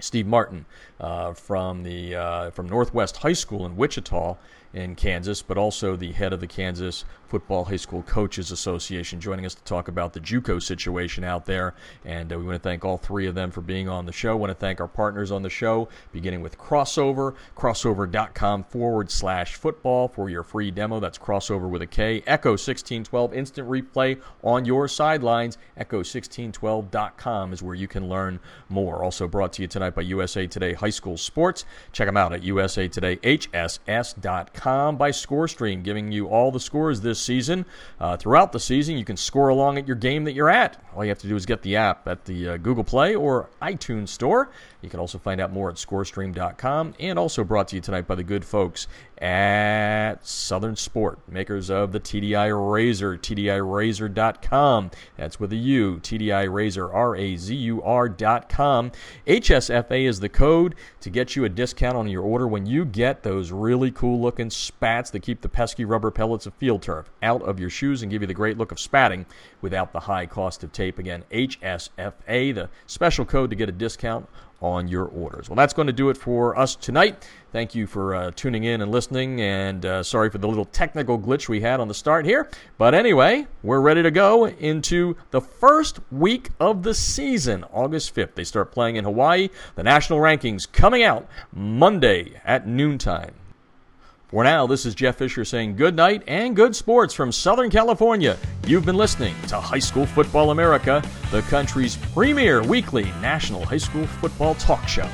Steve Martin uh, from the uh, from Northwest High School in Wichita in Kansas, but also the head of the Kansas Football High School Coaches Association, joining us to talk about the JUCO situation out there. And uh, we want to thank all three of them for being on the show. Want to thank our partners on the show, beginning with Krossover, krossover.com forward slash football for your free demo. That's Krossover with a K. Echo 1612 instant replay on your sidelines. Echo1612.com is where you can learn more. Also brought to you tonight by USA Today High School Sports. Check them out at USA Today usatoday.hss.com by ScoreStream, giving you all the scores this season. Uh, throughout the season, you can score along at your game that you're at. All you have to do is get the app at the uh, Google Play or iTunes Store. You can also find out more at scorestream.com and also brought to you tonight by the good folks at Southern Sport, makers of the TDI Razur, TDIRazur.com. That's with a U, TDI Razur, R A Z U R.com. HSFA is the code to get you a discount on your order when you get those really cool looking spats that keep the pesky rubber pellets of field turf out of your shoes and give you the great look of spatting without the high cost of tape. Again, HSFA, the special code to get a discount on your orders. Well, that's going to do it for us tonight. Thank you for uh, tuning in and listening, and uh, sorry for the little technical glitch we had on the start here. But anyway, we're ready to go into the first week of the season, August 5th. They start playing in Hawaii. The national rankings coming out Monday at noontime. For now, this is Jeff Fisher saying good night and good sports from Southern California. You've been listening to High School Football America, the country's premier weekly national high school football talk show.